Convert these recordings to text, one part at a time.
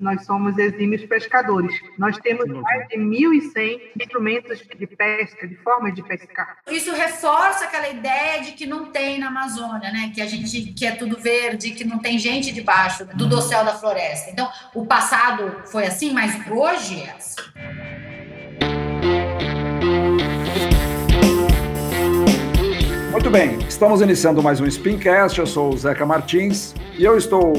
nós somos exímios pescadores. Nós temos mais de 1.100 instrumentos de pesca, de forma de pescar. Isso reforça aquela ideia de que não tem na Amazônia, né? Que a gente que é tudo verde, que não tem gente debaixo do dossel da floresta. Então, o passado foi assim, mas hoje é assim. Muito bem, estamos iniciando mais um Spincast. Eu sou o Zeca Martins e eu estou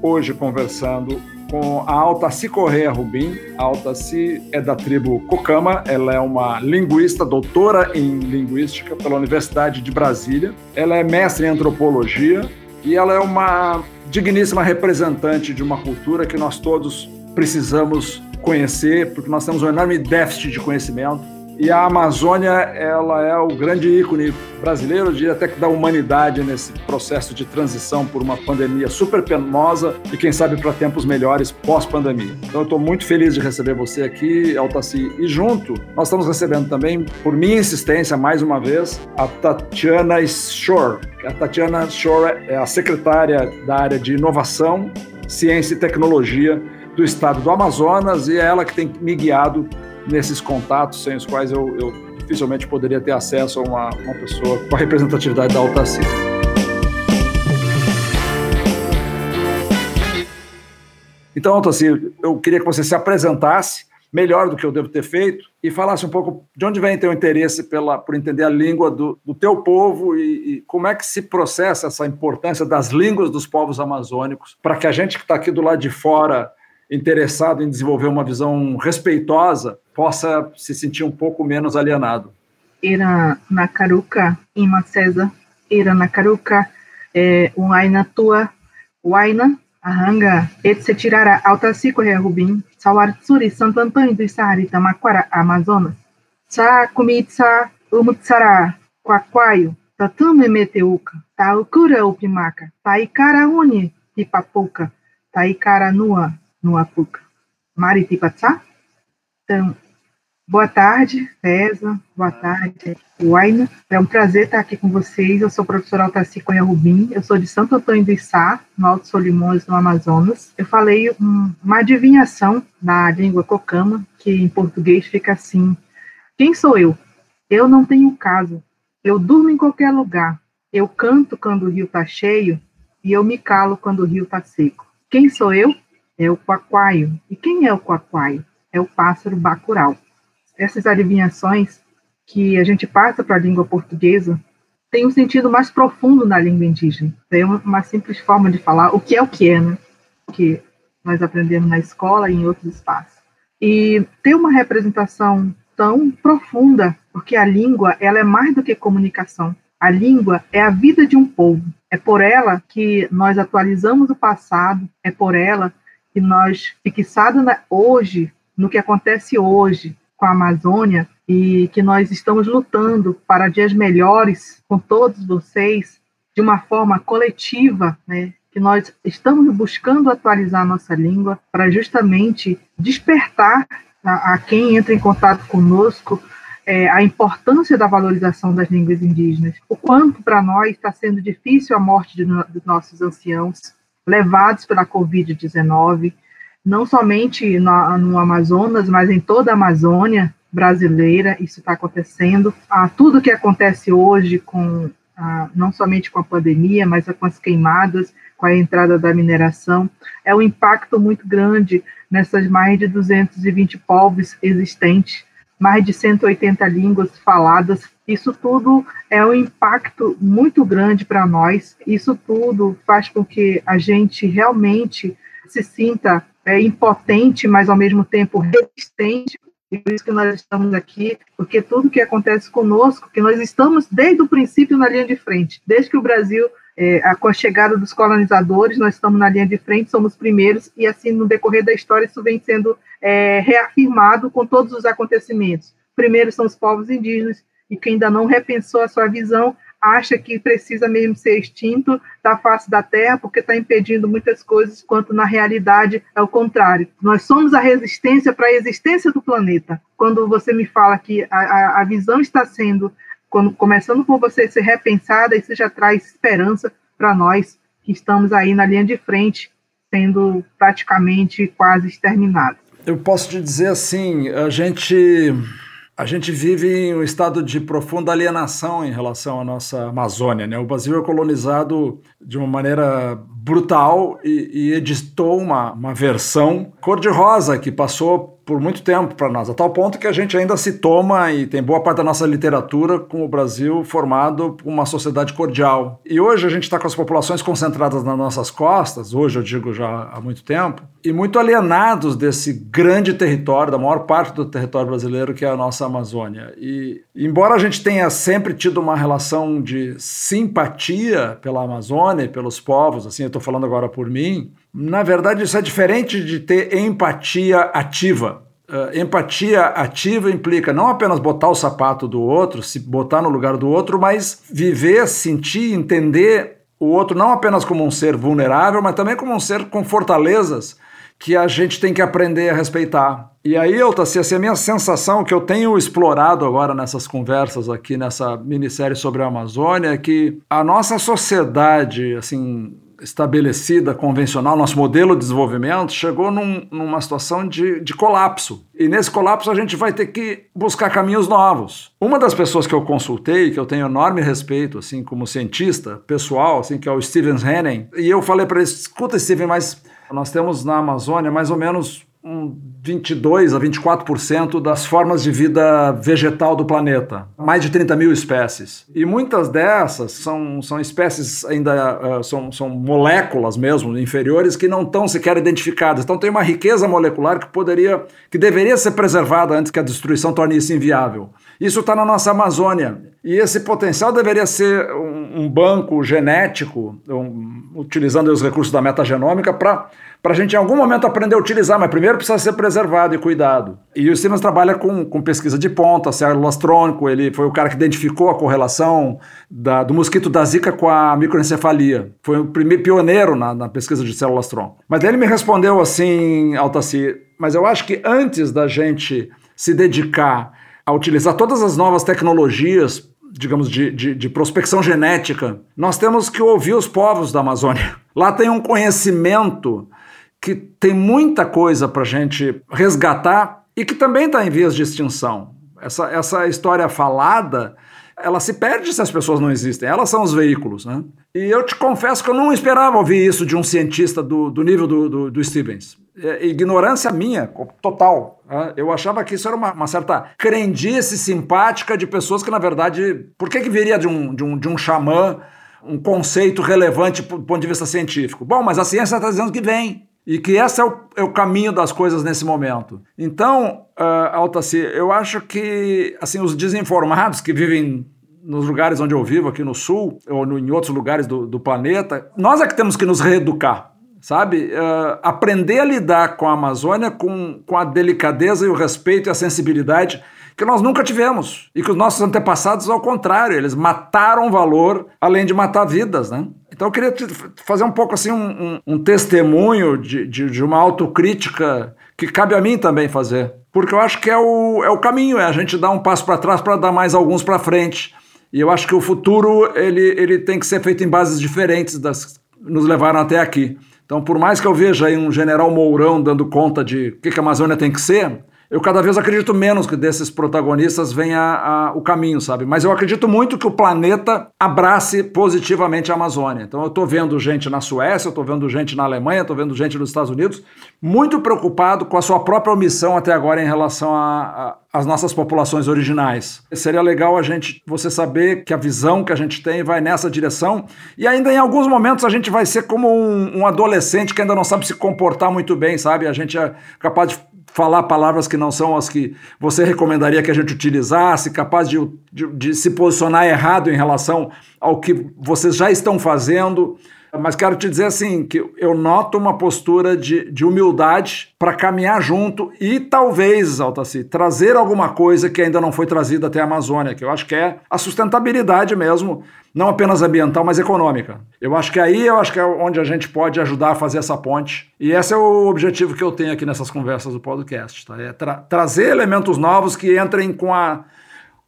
hoje conversando com a Altaci Correia Rubim. A Altaci é da tribo Cocama, ela é uma linguista, doutora em linguística pela Universidade de Brasília. Ela é mestre em antropologia e ela é uma digníssima representante de uma cultura que nós todos precisamos conhecer, porque nós temos um enorme déficit de conhecimento e a Amazônia, ela é o grande ícone brasileiro, diria até que da humanidade nesse processo de transição por uma pandemia super penosa e quem sabe para tempos melhores pós-pandemia. Então eu estou muito feliz de receber você aqui, Altaci. E junto, nós estamos recebendo também, por minha insistência, mais uma vez, a Tatiana Shore. A Tatiana Shore é a secretária da área de inovação, ciência e tecnologia do estado do Amazonas e é ela que tem me guiado nesses contatos sem os quais eu, eu dificilmente poderia ter acesso a uma, uma pessoa com a representatividade da Altaci. Então, Altaci, eu queria que você se apresentasse melhor do que eu devo ter feito e falasse um pouco de onde vem teu interesse pela, por entender a língua do, do teu povo e, e, como é que se processa essa importância das línguas dos povos amazônicos para que a gente que está aqui do lado de fora interessado em desenvolver uma visão respeitosa possa se sentir um pouco menos alienado. Era na caruca, ima César, era na caruca, é, um aina tua, waina, arranga, et se tirara altacico rubim, sawartsuri, Santo Antônio do Saari, Tamaquara, Amazonas, sa kumitsa, umutsara, quaquaio, tatume meteuca, taukura upimaca, taikara uni, pipapuca, taikara nua, no Apuca. Maritipatá. Então, boa tarde, César. Boa tarde, Waina. É um prazer estar aqui com vocês. Eu sou a professora Altaci Cunha Rubim. Eu sou de Santo Antônio do Içá, no Alto Solimões, no Amazonas. Eu falei um, uma adivinhação na língua cocama, que em português fica assim. Quem sou eu? Eu não tenho casa. Eu durmo em qualquer lugar. Eu canto quando o rio está cheio e eu me calo quando o rio está seco. Quem sou eu? É o quaquaio. E quem é o quaquaio? É o pássaro bacural. Essas adivinhações que a gente passa para a língua portuguesa têm um sentido mais profundo na língua indígena. É uma simples forma de falar o que é o que é, né? Que nós aprendemos na escola e em outros espaços. E ter uma representação tão profunda, porque a língua ela é mais do que comunicação. A língua é a vida de um povo. É por ela que nós atualizamos o passado, é por ela que nós, fixados hoje, no que acontece hoje com a Amazônia, e que nós estamos lutando para dias melhores com todos vocês, de uma forma coletiva, né? que nós estamos buscando atualizar a nossa língua para justamente despertar a, a quem entra em contato conosco é, a importância da valorização das línguas indígenas, o quanto para nós está sendo difícil a morte dos nossos anciãos, levados pela Covid-19, não somente no, no, Amazonas, mas em toda a Amazônia brasileira, isso está acontecendo. Ah, tudo que acontece hoje, com ah, não somente com a pandemia, mas com as queimadas, com a entrada da mineração, é um impacto muito grande nessas mais de 220 povos existentes, mais de 180 línguas faladas isso tudo é um impacto muito grande para nós. Isso tudo faz com que a gente realmente se sinta é, impotente, mas ao mesmo tempo resistente. E por isso que nós estamos aqui, porque tudo que acontece conosco, que nós estamos desde o princípio na linha de frente, desde que o Brasil é, com a chegada dos colonizadores, nós estamos na linha de frente, somos primeiros, e assim, no decorrer da história, isso vem sendo é, reafirmado com todos os acontecimentos. Primeiro são os povos indígenas, e que ainda não repensou a sua visão acha que precisa mesmo ser extinto da face da Terra porque está impedindo muitas coisas, quanto na realidade é o contrário. Nós somos a resistência para a existência do planeta. Quando você me fala que a, a, visão está sendo, quando, começando por você ser repensada, isso já traz esperança para nós que estamos aí na linha de frente sendo praticamente quase exterminadas. Eu posso te dizer assim, a gente a gente vive em um estado de profunda alienação em relação à nossa Amazônia. Né? O Brasil é colonizado de uma maneira brutal e, e editou uma, uma versão cor-de-rosa que passou por muito tempo para nós, a tal ponto que a gente ainda se toma e tem boa parte da nossa literatura com o Brasil formado por uma sociedade cordial. E hoje a gente está com as populações concentradas nas nossas costas, hoje eu digo já há muito tempo, e muito alienados desse grande território, da maior parte do território brasileiro que é a nossa Amazônia. E embora a gente tenha sempre tido uma relação de simpatia pela Amazônia e pelos povos, assim, eu estou falando agora por mim, na verdade, isso é diferente de ter empatia ativa. Uh, empatia ativa implica não apenas botar o sapato do outro, se botar no lugar do outro, mas viver, sentir, entender o outro não apenas como um ser vulnerável, mas também como um ser com fortalezas que a gente tem que aprender a respeitar. E aí, eu assim, a minha sensação que eu tenho explorado agora nessas conversas aqui nessa minissérie sobre a Amazônia é que a nossa sociedade, assim, estabelecida, convencional, nosso modelo de desenvolvimento, chegou num, numa situação de, de colapso. E nesse colapso a gente vai ter que buscar caminhos novos. Uma das pessoas que eu consultei, que eu tenho enorme respeito, assim, como cientista pessoal, assim, que é o Steven Henning, e eu falei para ele, escuta, Steven, mas nós temos na Amazônia mais ou menos um 22 a 24% das formas de vida vegetal do planeta, mais de 30 mil espécies. E muitas dessas são, são espécies ainda, uh, são, são moléculas mesmo, inferiores, que não estão sequer identificadas. Então tem uma riqueza molecular que poderia, que deveria ser preservada antes que a destruição torne isso inviável. Isso está na nossa Amazônia. E esse potencial deveria ser um, um banco genético, um, utilizando os recursos da metagenômica, para a gente em algum momento aprender a utilizar, mas primeiro precisa ser preservado e cuidado. E o Stevens trabalha com, com pesquisa de ponta, células trônico, ele foi o cara que identificou a correlação da, do mosquito da zika com a microencefalia. Foi o primeiro pioneiro na, na pesquisa de células tronco. Mas ele me respondeu assim, Altaci, mas eu acho que antes da gente se dedicar a utilizar todas as novas tecnologias, digamos, de, de, de, prospecção genética, nós temos que ouvir os povos da Amazônia. Lá tem um conhecimento que tem muita coisa para a gente resgatar e que também está em vias de extinção. Essa, essa história falada, ela se perde se as pessoas não existem. Elas são os veículos, né? E eu te confesso que eu não esperava ouvir isso de um cientista do, do nível do, do, do Stevens é, ignorância minha, total. Né? Eu achava que isso era uma, uma, certa crendice simpática de pessoas que, na verdade, por que, que viria de um, de, um, de um xamã um conceito relevante do ponto de vista científico? Bom, mas a ciência está dizendo que vem. E que esse é o, é o caminho das coisas nesse momento. Então, uh, Altaci, eu acho que assim os desinformados que vivem nos lugares onde eu vivo, aqui no Sul, ou no, em outros lugares do, do planeta, nós é que temos que nos reeducar sabe? Uh, aprender a lidar com a Amazônia com, com a delicadeza e o respeito e a sensibilidade que nós nunca tivemos. E que os nossos antepassados, ao contrário, eles mataram valor além de matar vidas, né? Então eu queria fazer um pouco assim um, um, um testemunho de, de, de, uma autocrítica que cabe a mim também fazer. Porque eu acho que é o, é o caminho, é a gente dar um passo para trás para dar mais alguns para frente. E eu acho que o futuro ele, ele tem que ser feito em bases diferentes das que nos levaram até aqui. Então, por mais que eu veja aí um general Mourão dando conta de o que, que a Amazônia tem que ser, eu cada vez acredito menos que desses protagonistas venha a, o caminho, sabe? Mas eu acredito muito que o planeta abrace positivamente a Amazônia. Então eu estou vendo gente na Suécia, eu estou vendo gente na Alemanha, estou vendo gente nos Estados Unidos, muito preocupado com a sua própria omissão até agora em relação às nossas populações originais. Seria legal a gente, você saber que a visão que a gente tem vai nessa direção e ainda em alguns momentos a gente vai ser como um, um adolescente que ainda não sabe se comportar muito bem, sabe? A gente é capaz de falar palavras que não são as que você recomendaria que a gente utilizasse, capaz de, de, de se posicionar errado em relação ao que vocês já estão fazendo. Mas quero te dizer assim que eu noto uma postura de, de humildade para caminhar junto e talvez, Altaci, trazer alguma coisa que ainda não foi trazida até a Amazônia, que eu acho que é a sustentabilidade mesmo, não apenas ambiental, mas econômica. Eu acho que aí eu acho que é onde a gente pode ajudar a fazer essa ponte. E esse é o objetivo que eu tenho aqui nessas conversas do podcast, tá? É tra trazer elementos novos que entrem com a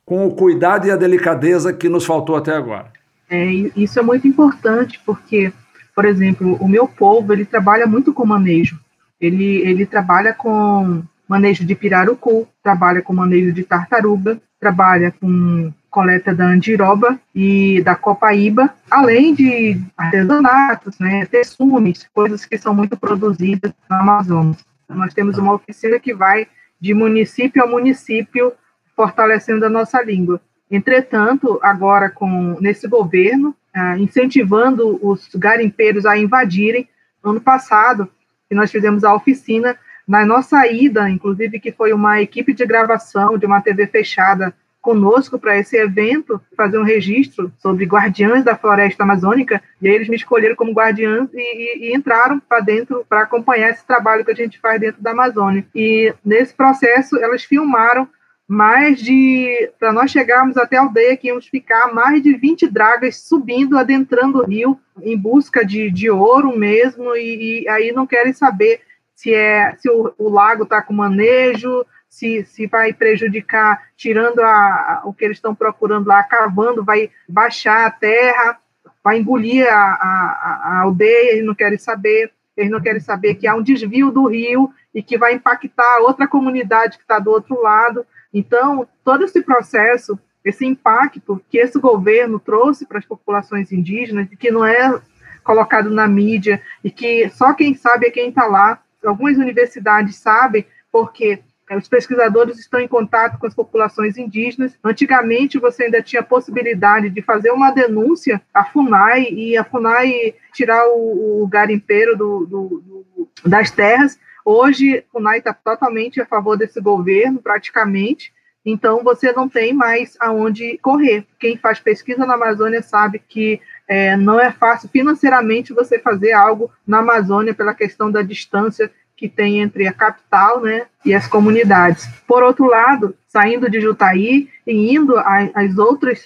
com o cuidado e a delicadeza que nos faltou até agora. É, isso é muito importante, porque Por exemplo, o meu povo, ele trabalha muito com manejo. Ele, ele trabalha com manejo de pirarucu, trabalha com manejo de tartaruga, trabalha com coleta da andiroba e da copaíba, além de artesanatos, né, texumes, coisas que são muito produzidas na Amazônia. Então, nós temos uma oficina que vai de município a município fortalecendo a nossa língua. Entretanto, agora com nesse governo, ah, incentivando os garimpeiros a invadirem, ano passado, que nós fizemos a oficina, na nossa ida, inclusive, que foi uma equipe de gravação de uma TV fechada conosco para esse evento, fazer um registro sobre guardiães da floresta amazônica, e aí eles me escolheram como guardiãs e, e, e entraram para dentro para acompanhar esse trabalho que a gente faz dentro da Amazônia. E nesse processo, elas filmaram mais de, para nós chegarmos até a aldeia, que íamos ficar mais de 20 dragas subindo, adentrando o rio, em busca de, de ouro mesmo, e, e aí não querem saber se é se o, o lago está com manejo, se, se vai prejudicar, tirando a, a, o que eles estão procurando lá, cavando, vai baixar a terra, vai engolir a, a, a aldeia, eles não querem saber, eles não querem saber que há um desvio do rio e que vai impactar outra comunidade que está do outro lado. Então, todo esse processo, esse impacto que esse governo trouxe para as populações indígenas, que não é colocado na mídia, e que só quem sabe é quem está lá, algumas universidades sabem, porque os pesquisadores estão em contato com as populações indígenas. Antigamente, você ainda tinha a possibilidade de fazer uma denúncia à FUNAI e a FUNAI tirar o, o garimpeiro do, do, do, das terras. Hoje, a FUNAI está totalmente a favor desse governo, praticamente. Então, você não tem mais aonde correr. Quem faz pesquisa na Amazônia sabe que é, não é fácil financeiramente você fazer algo na Amazônia pela questão da distância que tem entre a capital né, e as comunidades. Por outro lado, saindo de Jutaí e indo às outras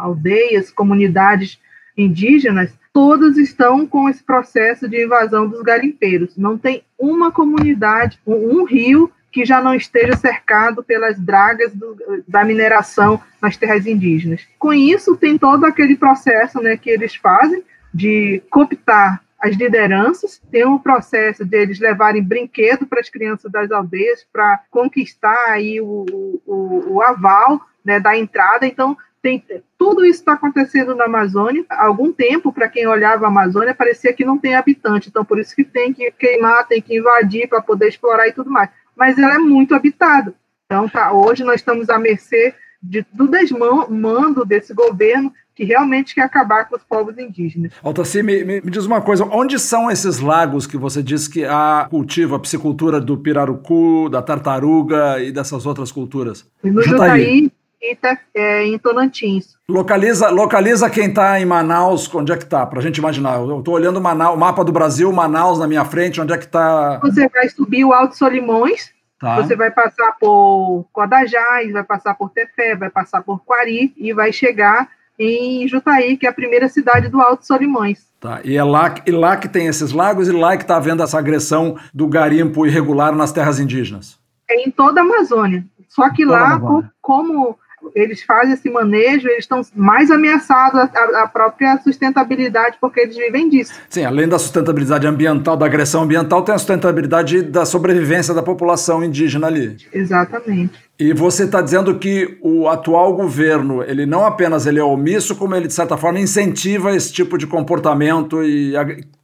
aldeias, comunidades indígenas, todas estão com esse processo de invasão dos garimpeiros. Não tem uma comunidade, um, um rio que já não esteja cercado pelas dragas do, da mineração nas terras indígenas. Com isso, tem todo aquele processo né, que eles fazem de cooptar as lideranças, tem um processo deles levarem brinquedo para as crianças das aldeias para conquistar aí o, o, o aval né, da entrada. Então, tem, tudo isso está acontecendo na Amazônia. Há algum tempo, para quem olhava a Amazônia, parecia que não tem habitante. Então, por isso que tem que queimar, tem que invadir para poder explorar e tudo mais. Mas ela é muito habitada. Então, tá, hoje nós estamos à mercê de, do desmando desse governo que realmente quer acabar com os povos indígenas. Altaci, me, me, diz uma coisa, onde são esses lagos que você diz que há cultivo, a piscicultura do pirarucu, da tartaruga e dessas outras culturas? No Jutaí e tá, é, em Tonantins. Localiza, localiza quem está em Manaus, onde é que está, para a gente imaginar. Eu estou olhando Manaus, o mapa do Brasil, Manaus na minha frente, onde é que está... Você vai subir o Alto Solimões, Tá. Você vai passar por Codajás, vai passar por Tefé, vai passar por Quari e vai chegar em Jutaí, que é a primeira cidade do Alto Solimões. Tá, e é lá, e lá que tem esses lagos e lá que está havendo essa agressão do garimpo irregular nas terras indígenas? É em toda a Amazônia. Só que lá, como eles fazem esse manejo, eles estão mais ameaçados à, própria sustentabilidade, porque eles vivem disso. Sim, além da sustentabilidade ambiental, da agressão ambiental, tem a sustentabilidade da sobrevivência da população indígena ali. Exatamente. E você está dizendo que o atual governo, ele não apenas ele é omisso, como ele, de certa forma, incentiva esse tipo de comportamento e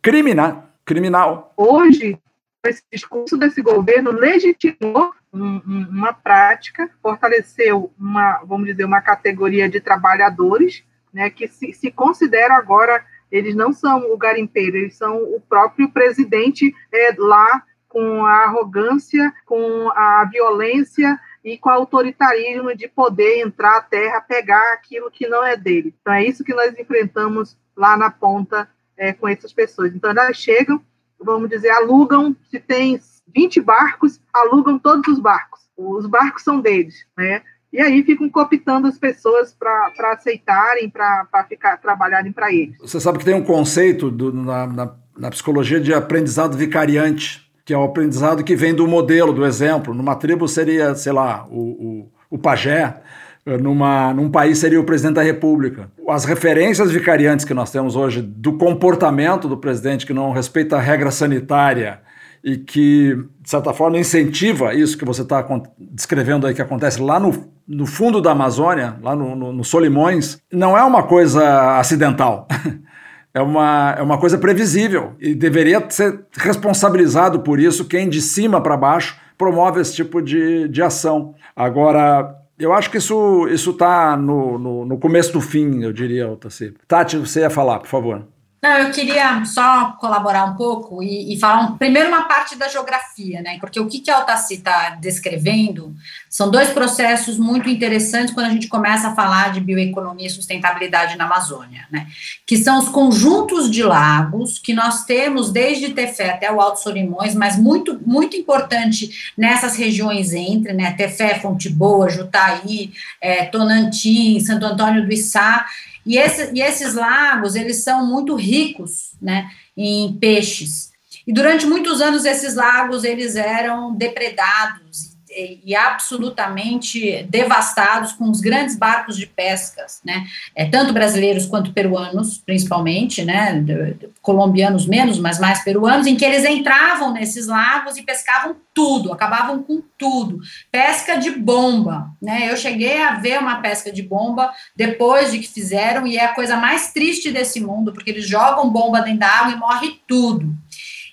criminal. criminal. Hoje, esse discurso desse governo legitimou um, uma prática, fortaleceu uma, vamos dizer, uma categoria de trabalhadores, né, que se, se considera agora, eles não são o garimpeiro, eles são o próprio presidente é, lá com a arrogância, com a violência e com o autoritarismo de poder entrar à terra, pegar aquilo que não é dele. Então é isso que nós enfrentamos lá na ponta é, com essas pessoas. Então elas chegam, vamos dizer, alugam, se tem 20 barcos, alugam todos os barcos. Os barcos são deles, né? E aí ficam cooptando as pessoas para aceitarem, para ficar trabalharem para eles. Você sabe que tem um conceito do, na, na, na psicologia de aprendizado vicariante, que é o aprendizado que vem do modelo, do exemplo. Numa tribo seria, sei lá, o, o, o pajé, numa, num país seria o presidente da República. As referências vicariantes que nós temos hoje do comportamento do presidente que não respeita a regra sanitária e que, de certa forma, incentiva isso que você está descrevendo aí que acontece lá no, no fundo da Amazônia, lá no, no, no Solimões, não é uma coisa acidental. é uma, é uma coisa previsível e deveria ser responsabilizado por isso quem de cima para baixo promove esse tipo de, de ação. Agora, eu acho que isso está no, no, no, começo do fim, eu diria, Otaci. Tati, você ia falar, por favor. Não, eu queria só colaborar um pouco e, e falar um, primeiro uma parte da geografia, né? Porque o que, que a Altaci está descrevendo são dois processos muito interessantes quando a gente começa a falar de bioeconomia e sustentabilidade na Amazônia, né? Que são os conjuntos de lagos que nós temos desde Tefé até o Alto Solimões, mas muito, muito importante nessas regiões entre, né? Tefé, Fonte Boa, Jutaí, é, Tonantim, Santo Antônio do Içá e, esse, e esses lagos, eles são muito ricos, né, em peixes. E durante muitos anos esses lagos eles eram depredados e, absolutamente devastados com os grandes barcos de pescas, né? É, tanto brasileiros quanto peruanos, principalmente, né? Colombianos menos, mas mais peruanos, em que eles entravam nesses lagos e pescavam tudo, acabavam com tudo. Pesca de bomba, né? Eu cheguei a ver uma pesca de bomba depois de que fizeram, e é a coisa mais triste desse mundo, porque eles jogam bomba dentro da água e morre tudo.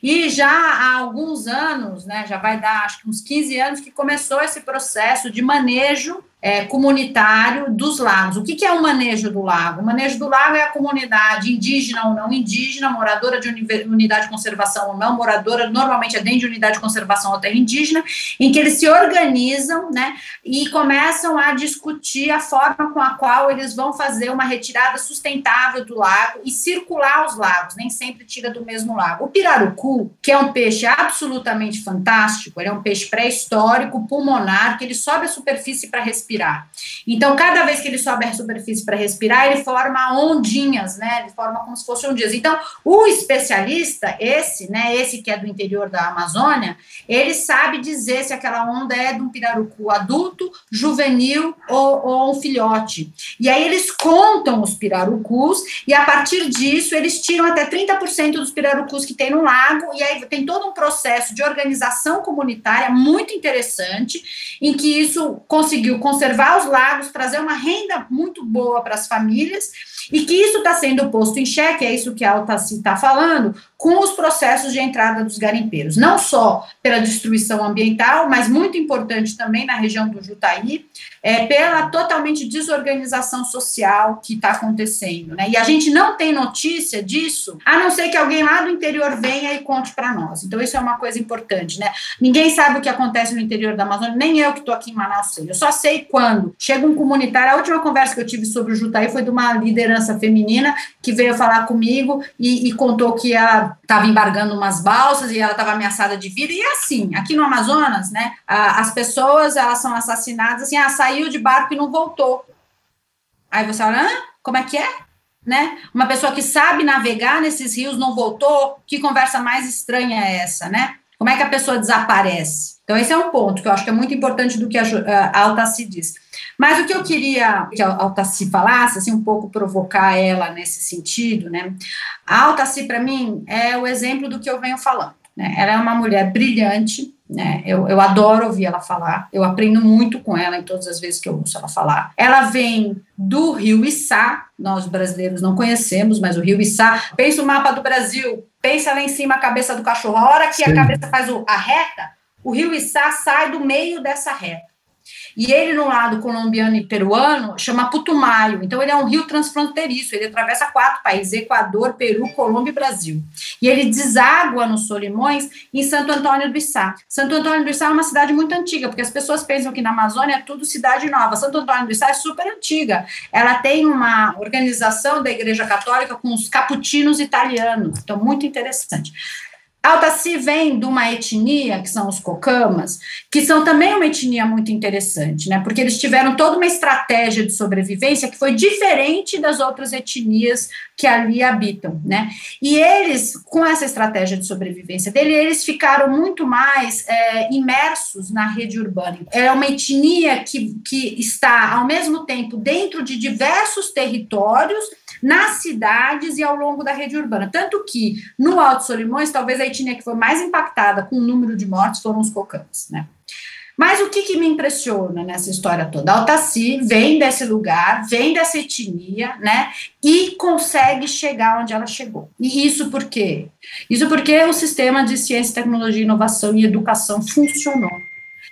E já há alguns anos, né, já vai dar acho que uns 15 anos que começou esse processo de manejo é, comunitário dos lagos. O que, que, é o manejo do lago? O manejo do lago é a comunidade indígena ou não indígena, moradora de unidade de conservação ou não, moradora, normalmente é dentro de unidade de conservação ou terra indígena, em que eles se organizam né, e começam a discutir a forma com a qual eles vão fazer uma retirada sustentável do lago e circular os lagos, nem sempre tira do mesmo lago. O pirarucu, que é um peixe absolutamente fantástico, ele é um peixe pré-histórico, pulmonar, que ele sobe a superfície para respirar respirar. Então, cada vez que ele sobe a superfície para respirar, ele forma ondinhas, né? Ele forma como se fossem ondinhas. Então, o especialista, esse, né, esse que é do interior da Amazônia, ele sabe dizer se aquela onda é de um pirarucu adulto, juvenil ou, ou um filhote. E aí eles contam os pirarucus e a partir disso eles tiram até 30% dos pirarucus que tem no lago e aí tem todo um processo de organização comunitária muito interessante em que isso conseguiu conservar os lagos, trazer uma renda muito boa para as famílias, e que isso está sendo posto em xeque, é isso que a Altaci está falando, com os processos de entrada dos garimpeiros, não só pela destruição ambiental, mas muito importante também na região do Jutaí, é, pela totalmente desorganização social que está acontecendo. Né? E a gente não tem notícia disso, a não ser que alguém lá do interior venha e conte para nós. Então, isso é uma coisa importante. Né? Ninguém sabe o que acontece no interior da Amazônia, nem eu que estou aqui em Manaus sei. Eu só sei quando chega um comunitário. A última conversa que eu tive sobre o Jutaí foi de uma liderança feminina que veio falar comigo e, e contou que ela estava embargando umas balsas e ela estava ameaçada de vida. E é assim, aqui no Amazonas, né, as pessoas elas são assassinadas assim, ah, saiu de barco e não voltou. Aí você fala, Hã? como é que é? Né? Uma pessoa que sabe navegar nesses rios não voltou, que conversa mais estranha é essa, né? Como é que a pessoa desaparece? Então, esse é um ponto que eu acho que é muito importante do que a, a Altaci diz. Mas o que eu queria que a Altaci falasse, assim, um pouco provocar ela nesse sentido, né? A Altaci, para mim, é o exemplo do que eu venho falando. Né? Ela é uma mulher brilhante, né? Eu, eu adoro ouvir ela falar, eu aprendo muito com ela em todas as vezes que eu ouço ela falar. Ela vem do rio Içá, nós brasileiros não conhecemos, mas o rio Içá. Pensa o mapa do Brasil, pensa lá em cima a cabeça do cachorro. A hora que Sim. a cabeça faz o, a reta, o rio Içá sai do meio dessa reta. E ele, no lado colombiano e peruano, chama Putumayo. Então, ele é um rio transfronteiriço. Ele atravessa quatro países: Equador, Peru, Colômbia e Brasil. E ele deságua nos Solimões em Santo Antônio do Içá. Santo Antônio do Içá é uma cidade muito antiga, porque as pessoas pensam que na Amazônia é tudo cidade nova. Santo Antônio do Içá é super antiga. Ela tem uma organização da Igreja Católica com os caputinos italianos. Então, muito interessante. Altaci vem de uma etnia, que são os cocamas, que são também uma etnia muito interessante, né? Porque eles tiveram toda uma estratégia de sobrevivência que foi diferente das outras etnias que ali habitam, né? E eles, com essa estratégia de sobrevivência dele, eles ficaram muito mais é, imersos na rede urbana. É uma etnia que, que está, ao mesmo tempo, dentro de diversos territórios nas cidades e ao longo da rede urbana. Tanto que no Alto Solimões, talvez a etnia que foi mais impactada com o número de mortes foram os cocanos, né? Mas o que, que, me impressiona nessa história toda? A Altaci vem desse lugar, vem dessa etnia, né? E consegue chegar onde ela chegou. E isso por quê? Isso porque o sistema de ciência, tecnologia, inovação e educação funcionou.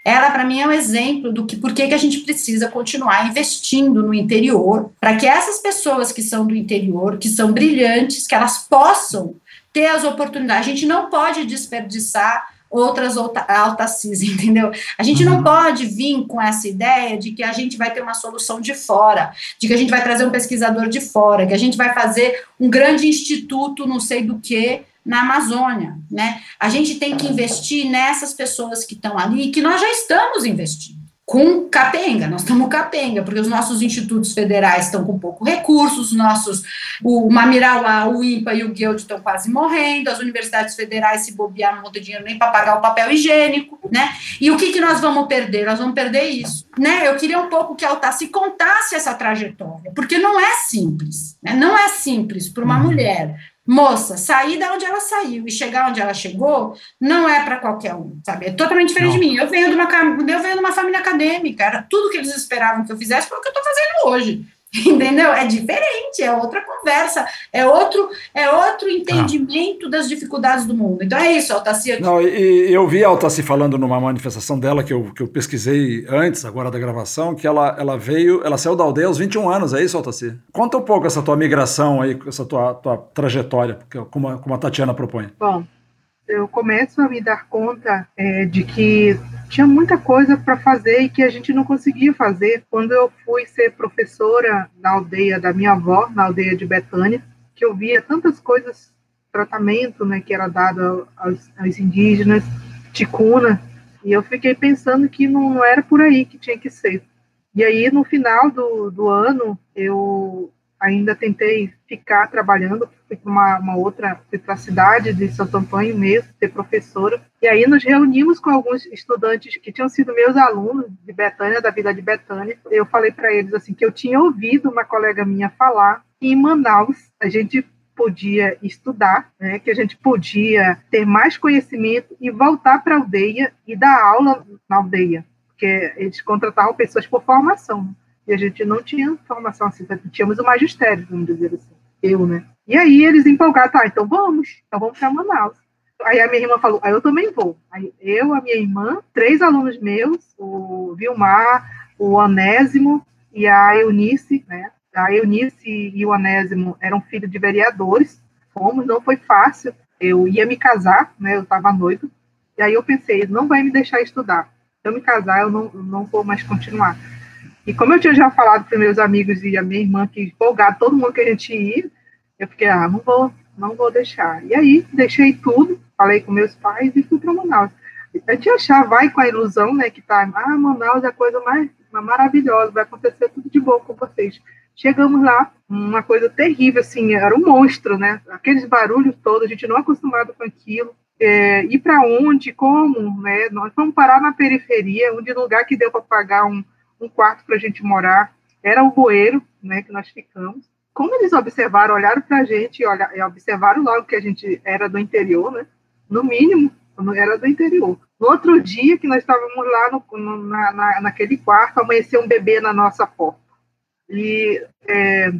Ela, para mim, é um exemplo do que por que a gente precisa continuar investindo no interior, para que essas pessoas que são do interior, que são brilhantes, que elas possam ter as oportunidades. A gente não pode desperdiçar outras altacis, entendeu? A gente não uhum. pode vir com essa ideia de que a gente vai ter uma solução de fora, de que a gente vai trazer um pesquisador de fora, que a gente vai fazer um grande instituto, não sei do que, na Amazônia, né? A gente tem que investir nessas pessoas que estão ali, que nós já estamos investindo. Com capenga, nós estamos capenga, porque os nossos institutos federais estão com pouco recursos, nossos, o Mamirauá, o INPA e o Guild estão quase morrendo, as universidades federais se bobear não vão ter dinheiro nem para pagar o papel higiênico, né? E o que, que nós vamos perder? Nós vamos perder isso, né? Eu queria um pouco que a Altaci contasse essa trajetória, porque não é simples, né? não é simples para uma uhum. mulher Moça, sair da onde ela saiu e chegar onde ela chegou não é para qualquer um, sabe? É totalmente diferente não. de mim. Eu venho de uma eu venho de uma família acadêmica, era tudo que eles esperavam que eu fizesse foi o que eu estou fazendo hoje. Entendeu? É diferente, é outra conversa, é outro, é outro entendimento ah. das dificuldades do mundo. Então é isso, Altaci. Não, e, eu vi a Altaci falando numa manifestação dela que eu, que eu pesquisei antes, agora da gravação, que ela, ela veio, ela saiu da aldeia aos 21 anos, é isso, Altaci? Conta um pouco essa tua migração aí, essa tua, tua trajetória, como a, como a Tatiana propõe. Bom, eu começo a me dar conta é, de que tinha muita coisa para fazer e que a gente não conseguia fazer quando eu fui ser professora na aldeia da minha avó, na aldeia de Betânia, que eu via tantas coisas, tratamento né, que era dado aos, aos indígenas, ticuna, e eu fiquei pensando que não era por aí que tinha que ser. E aí, no final do, do ano, eu ainda tentei ficar trabalhando, fui para uma, uma, outra, fui cidade de Santo Antônio mesmo, ser professora, e aí nos reunimos com alguns estudantes que tinham sido meus alunos de Betânia, da Vida de Betânia, eu falei para eles assim, que eu tinha ouvido uma colega minha falar que em Manaus a gente podia estudar, né, que a gente podia ter mais conhecimento e voltar para a aldeia e dar aula na aldeia, porque eles contratavam pessoas por formação. E a gente não tinha formação assim, tínhamos o magistério, vamos dizer assim, eu, né? E aí eles empolgaram, tá, então vamos, então vamos para Manaus. Aí a minha irmã falou, aí eu também vou. Aí eu, a minha irmã, três alunos meus, o Vilmar, o Onésimo e a Eunice, né? A Eunice e o Onésimo eram filhos de vereadores, fomos, não foi fácil. Eu ia me casar, né? Eu estava noiva. E aí eu pensei, não vai me deixar estudar. Se eu me casar, eu não, não vou mais continuar. E como eu tinha já falado para meus amigos e a minha irmã que empolgado todo mundo que a gente ia, eu fiquei, ah, não vou, não vou deixar. E aí deixei tudo, falei com meus pais e fui para Manaus. A gente achar, vai com a ilusão, né, que tá, ah, Manaus é a coisa mais maravilhosa, vai acontecer tudo de bom com vocês. Chegamos lá, uma coisa terrível, assim, era um monstro, né? Aqueles barulhos todos, a gente não acostumado com aquilo. É, ir para onde, como, né? Nós vamos parar na periferia, onde lugar que deu para pagar um, um quarto para a gente morar, era o bueiro, né, que nós ficamos. Como eles observaram, olharam para a gente e, olha, observaram logo que a gente era do interior, né? No mínimo, era do interior. No outro dia que nós estávamos lá no, no, na, na, naquele quarto, amanheceu um bebê na nossa porta. E, é,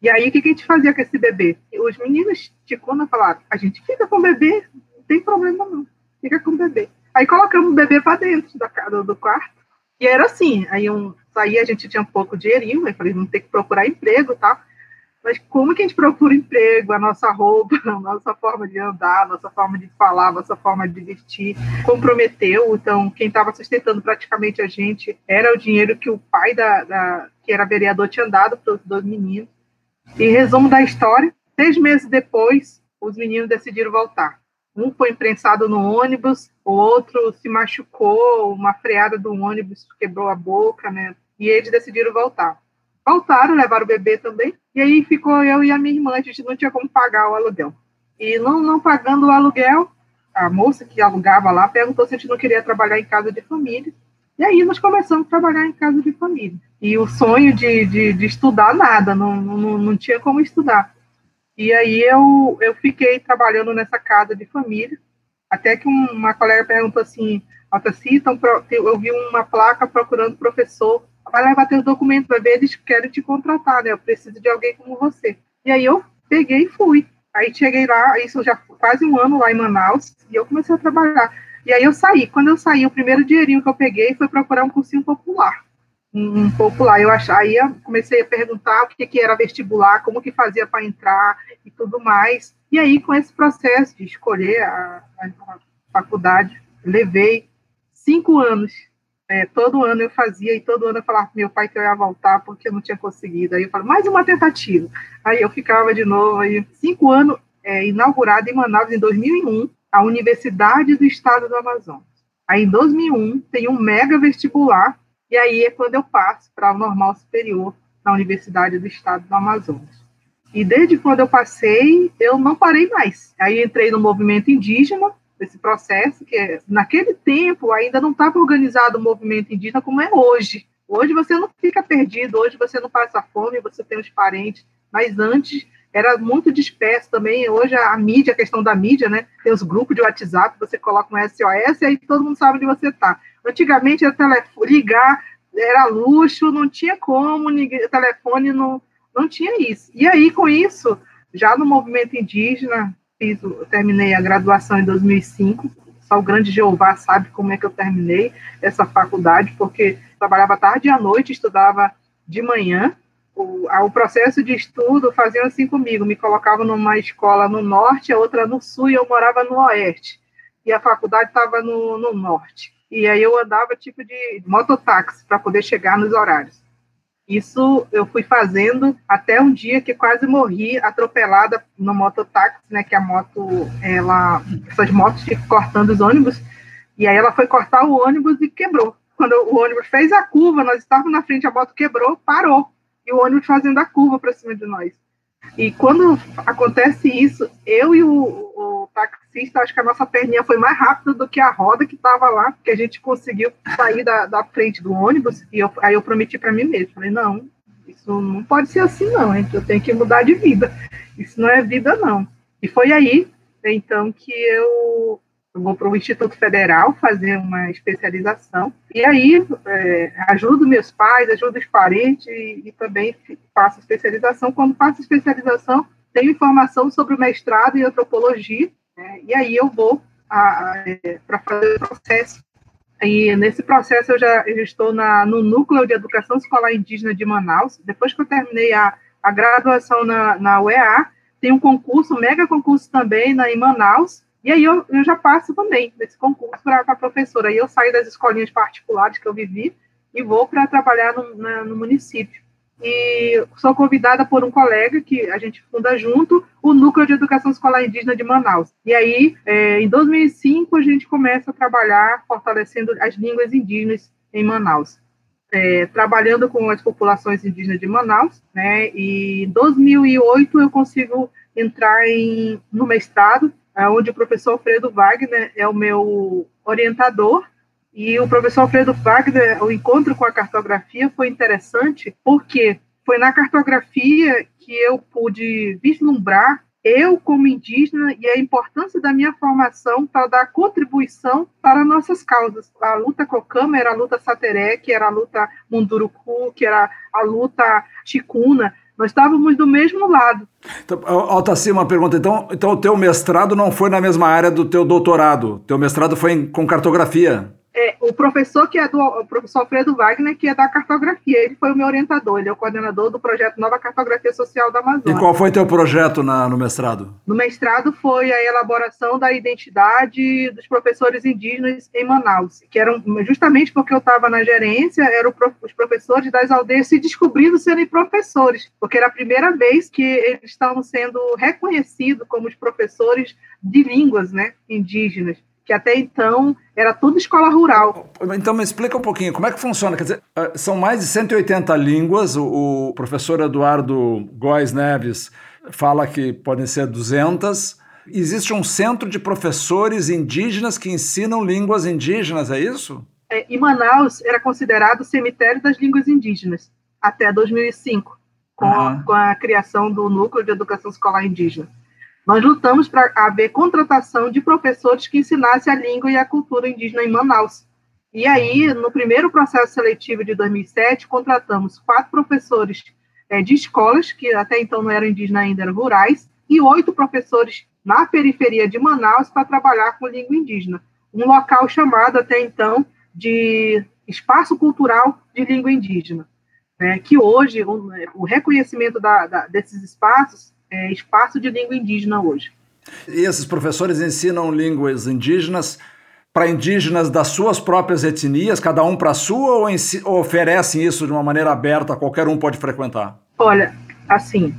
e aí, o que, que a gente fazia com esse bebê? Os meninos Ticuna falaram: a gente fica com o bebê, não tem problema não, fica com o bebê. Aí colocamos o bebê para dentro da, do, do quarto e era assim, aí um, aí a gente tinha um pouco de dinheirinho, aí falei, vamos ter que procurar emprego. Tá? Mas como que a gente procura emprego? A nossa roupa, a nossa forma de andar, a nossa forma de falar, a nossa forma de vestir comprometeu. Então, quem estava sustentando praticamente a gente era o dinheiro que o pai da, da que era vereador tinha dado para os dois meninos. E resumo da história: seis meses depois, os meninos decidiram voltar. Um foi imprensado no ônibus, o outro se machucou, uma freada do ônibus quebrou a boca, né? E eles decidiram voltar. Voltaram, levaram o bebê também, e aí ficou eu e a minha irmã, a gente não tinha como pagar o aluguel. E não, não pagando o aluguel, a moça que alugava lá perguntou se a gente não queria trabalhar em casa de família. E aí nós começamos a trabalhar em casa de família. E o sonho de, de, de estudar, nada, não, não, não tinha como estudar. E aí eu, eu fiquei trabalhando nessa casa de família, até que uma colega perguntou assim, Altaci, então, eu vi uma placa procurando professor, vai levar teu documento, vai ver, eles querem te contratar, né, eu preciso de alguém como você. E aí eu peguei e fui. Aí cheguei lá, isso já quase um ano lá em Manaus, e eu comecei a trabalhar. E aí eu saí. Quando eu saí, o primeiro dinheirinho que eu peguei foi procurar um cursinho popular. Um, um popular. Eu ach... Aí eu comecei a perguntar o que, que era vestibular, como que fazia para entrar e tudo mais. E aí, com esse processo de escolher a, a faculdade, levei cinco anos. É, todo ano eu fazia e todo ano eu falava para meu pai que eu ia voltar porque eu não tinha conseguido. Aí eu falava, mais uma tentativa. Aí eu ficava de novo. Aí, cinco anos, é, inaugurado em Manaus em 2001 a Universidade do Estado do Amazonas. Aí, em 2001, tem um mega vestibular, e aí é quando eu passo para o normal superior na Universidade do Estado do Amazonas. E desde quando eu passei, eu não parei mais. Aí entrei no movimento indígena, esse processo, que naquele tempo ainda não estava organizado o movimento indígena como é hoje. Hoje você não fica perdido, hoje você não passa fome, você tem os parentes, mas antes era muito disperso também. Hoje a, mídia, a questão da mídia, né? Tem os grupos de WhatsApp, você coloca um SOS e aí todo mundo sabe onde você está. Antigamente era telefone, ligar era luxo, não tinha como, ninguém, telefone não, não tinha isso. E aí, com isso, já no movimento indígena, fiz, terminei a graduação em 2005. Só o grande Jeová sabe como é que eu terminei essa faculdade, porque trabalhava tarde e à noite, estudava de manhã, o, o processo de estudo faziam assim comigo, me colocavam numa escola no norte, a outra no sul, e eu morava no oeste, e a faculdade estava no, no norte. E aí eu andava tipo de mototáxi para poder chegar nos horários. Isso eu fui fazendo até um dia que quase morri atropelada no mototáxi, né, que a moto, ela, essas motos ficam cortando os ônibus, e aí ela foi cortar o ônibus e quebrou. Quando o ônibus fez a curva, nós estávamos na frente, a moto quebrou, parou e o ônibus fazendo a curva para cima de nós. E quando acontece isso, eu e o, taxista, acho que a nossa perninha foi mais rápida do que a roda que estava lá, que a gente conseguiu sair da, da frente do ônibus. E eu, aí eu prometi para mim mesmo, falei, não, isso não pode ser assim não, hein? eu tenho que mudar de vida. Isso não é vida não. E foi aí, então, que eu eu vou para o Instituto Federal fazer uma especialização, e aí é, ajudo meus pais, ajudo os parentes e, e, também faço especialização. Quando faço especialização, tenho informação sobre o mestrado em antropologia, e aí eu vou para fazer o processo. E nesse processo eu já, eu estou na, no Núcleo de Educação Escolar Indígena de Manaus. Depois que eu terminei a, a graduação na, na UEA, tem um concurso, um mega concurso também na, em Manaus, e aí eu, eu já passo também desse concurso para a professora. Aí eu saio das escolinhas particulares que eu vivi e vou para trabalhar no, na, no município. E sou convidada por um colega que a gente funda junto o Núcleo de Educação Escolar Indígena de Manaus. E aí, é, em 2005, a gente começa a trabalhar fortalecendo as línguas indígenas em Manaus. É, trabalhando com as populações indígenas de Manaus, né, e em 2008 eu consigo entrar em, no mestrado onde o professor Alfredo Wagner é o meu orientador. E o professor Alfredo Wagner, o encontro com a cartografia foi interessante, porque foi na cartografia que eu pude vislumbrar eu como indígena e a importância da minha formação para dar contribuição para nossas causas. A luta Cocama era a luta Sateré, que era a luta Munduruku, que era a luta Ticuna, nós estávamos do mesmo lado. Então, uma pergunta. Então, então, o teu mestrado não foi na mesma área do teu doutorado? Teu mestrado foi em, com cartografia? É, o professor que é do o professor Alfredo Wagner, que é da cartografia, ele foi o meu orientador, ele é o coordenador do projeto Nova Cartografia Social da Amazônia. E qual foi teu projeto na, no mestrado? No mestrado foi a elaboração da identidade dos professores indígenas em Manaus, que eram justamente porque eu estava na gerência, eram os professores das aldeias se descobrindo serem professores, porque era a primeira vez que eles estavam sendo reconhecidos como os professores de línguas, né, indígenas que até então era tudo escola rural. Então me explica um pouquinho, como é que funciona? Quer dizer, eh, são mais de 180 línguas, o, o professor Eduardo Góes Neves fala que podem ser 200. Existe um centro de professores indígenas que ensinam línguas indígenas, é isso? É, e Manaus era considerado o cemitério das línguas indígenas até 2005, com, uhum. com a criação do Núcleo de Educação Escolar Indígena. Nós lutamos para haver contratação de professores que ensinassem a língua e a cultura indígena em Manaus. E aí, no primeiro processo seletivo de 2007, contratamos quatro professores é, de escolas, que até então não eram indígenas ainda, eram rurais, e oito professores na periferia de Manaus para trabalhar com língua indígena. Um local chamado até então de Espaço Cultural de Língua Indígena, né, que hoje o, o reconhecimento da, da, desses espaços é, espaço de língua indígena hoje. E esses professores ensinam línguas indígenas para indígenas das suas próprias etnias, cada um para a sua, ou, ou oferecem isso de uma maneira aberta, qualquer um pode frequentar? Olha, assim,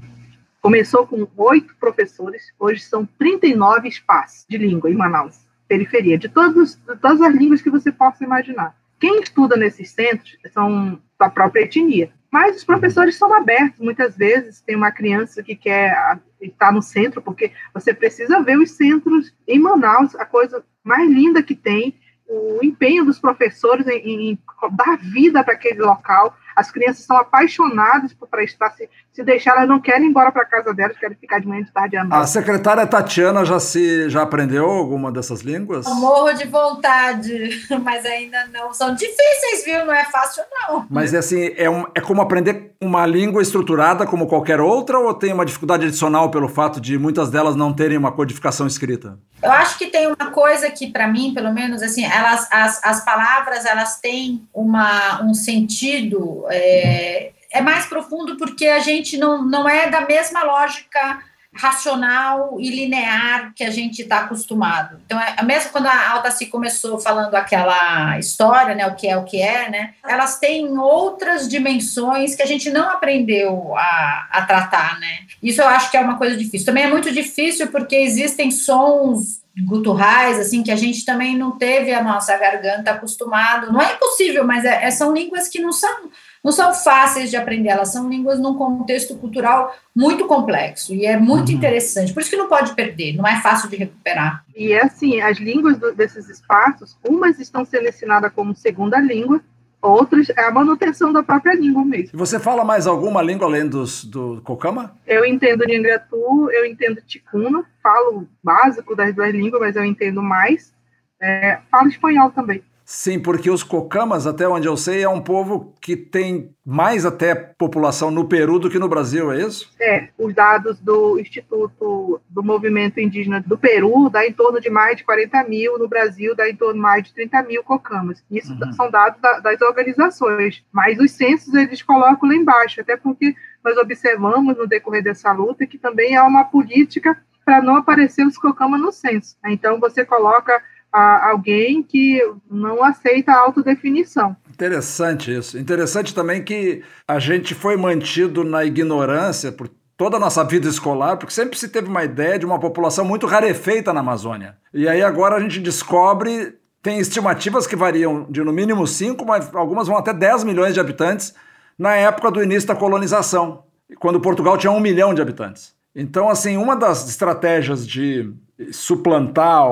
começou com oito professores, hoje são 39 espaços de língua em Manaus, periferia, de, todos, de todas as línguas que você possa imaginar. Quem estuda nesses centros são da própria etnia. Mas os professores são abertos, muitas vezes. Tem uma criança que quer estar no centro, porque você precisa ver os centros em Manaus, a coisa mais linda que tem, o empenho dos professores em, em dar vida para aquele local, as crianças são apaixonadas para estar se, se deixar, elas não querem ir embora para casa delas, querem ficar de manhã de tarde à noite. A secretária Tatiana já se já aprendeu alguma dessas línguas? Eu morro de vontade, mas ainda não. São difíceis, viu? Não é fácil, não. Mas é assim, é, um, é como aprender uma língua estruturada como qualquer outra, ou tem uma dificuldade adicional pelo fato de muitas delas não terem uma codificação escrita? Eu acho que tem uma coisa que, para mim, pelo menos, assim, elas, as, as palavras, elas têm uma, um sentido é, é mais profundo porque a gente não, não é da mesma lógica racional e linear que a gente está acostumado. Então, é, mesmo quando a Altaci começou falando aquela história, né, o que é o que é, né, elas têm outras dimensões que a gente não aprendeu a, a tratar, né. Isso eu acho que é uma coisa difícil. Também é muito difícil porque existem sons guturrais, assim, que a gente também não teve a nossa garganta acostumado. Não é impossível, mas é, é são línguas que não são não são fáceis de aprender, elas são línguas num contexto cultural muito complexo e é muito uhum. interessante. Por isso que não pode perder, não é fácil de recuperar. E é assim, as línguas do, desses espaços, umas estão sendo ensinadas como segunda língua, outras é a manutenção da própria língua mesmo. E você fala mais alguma língua além dos, do Cocama? Eu entendo Nhangratu, eu entendo Ticuna, falo básico das duas línguas, mas eu entendo mais. É, falo espanhol também. Sim, porque os cocamas, até onde eu sei, é um povo que tem mais até população no Peru do que no Brasil, é isso? É, os dados do Instituto do Movimento Indígena do Peru dá em torno de mais de 40 mil, no Brasil dá em torno de mais de 30 mil cocamas. Isso uhum. são dados da, das organizações, mas os censos eles colocam lá embaixo, até porque nós observamos no decorrer dessa luta que também há uma política para não aparecer os cocamas no censo. Então você coloca a alguém que não aceita a autodefinição. Interessante isso. Interessante também que a gente foi mantido na ignorância por toda a nossa vida escolar, porque sempre se teve uma ideia de uma população muito rarefeita na Amazônia. E aí agora a gente descobre, tem estimativas que variam de no mínimo 5, mas algumas vão até 10 milhões de habitantes na época do início da colonização, quando Portugal tinha um milhão de habitantes. Então, assim, uma das estratégias de suplantar,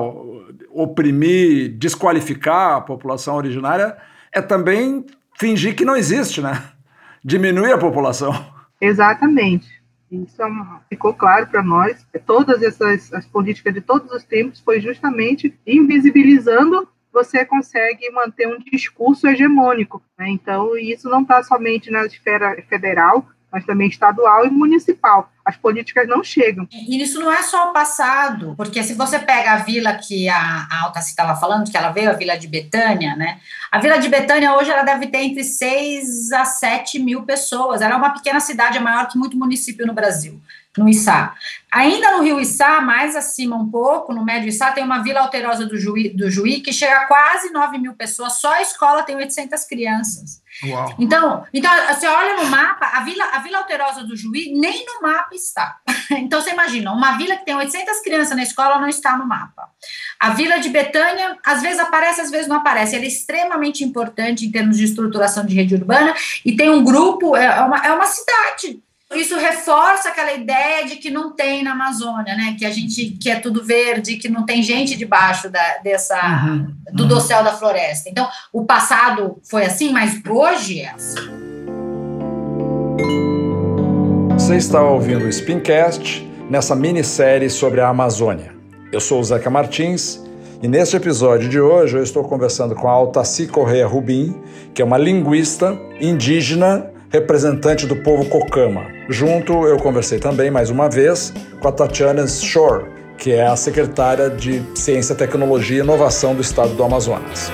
oprimir, desqualificar a população originária é também fingir que não existe, né? Diminuir a população. Exatamente. Isso é ficou claro para nós. Todas essas as políticas de todos os tempos foi justamente invisibilizando você consegue manter um discurso hegemônico. Né? Então, isso não está somente na esfera federal, mas também estadual e municipal. As políticas não chegam. E isso não é só o passado, porque se você pega a vila que a, a Altaci estava falando, que ela veio, a Vila de Betânia, né? A Vila de Betânia hoje ela deve ter entre 6 a 7 mil pessoas. Ela é uma pequena cidade, é maior que muito município no Brasil no Içá. Ainda no Rio Içá, mais acima um pouco, no Médio Içá, tem uma vila alterosa do Juí, do Juí que chega a quase 9 mil pessoas, só a escola tem 800 crianças. Uau. Então, então, você olha no mapa, a vila, a vila alterosa do Juí nem no mapa está. Então, você imagina, uma vila que tem 800 crianças na escola não está no mapa. A vila de Betânia, às vezes aparece, às vezes não aparece. Ela é extremamente importante em termos de estruturação de rede urbana e tem um grupo, é uma, é uma cidade isso reforça aquela ideia de que não tem na Amazônia, né? Que a gente que é tudo verde, que não tem gente debaixo da, dessa uhum, do uhum. dossel da floresta. Então, o passado foi assim, mas hoje é assim. Você está ouvindo o Spincast nessa minissérie sobre a Amazônia. Eu sou o Zeca Martins e neste episódio de hoje eu estou conversando com a Altaci Correia Rubim, que é uma linguista indígena representante do povo Cocama. Junto, eu conversei também, mais uma vez, com a Tatiana Shore, que é a secretária de Ciência, Tecnologia e Inovação do Estado do Amazonas.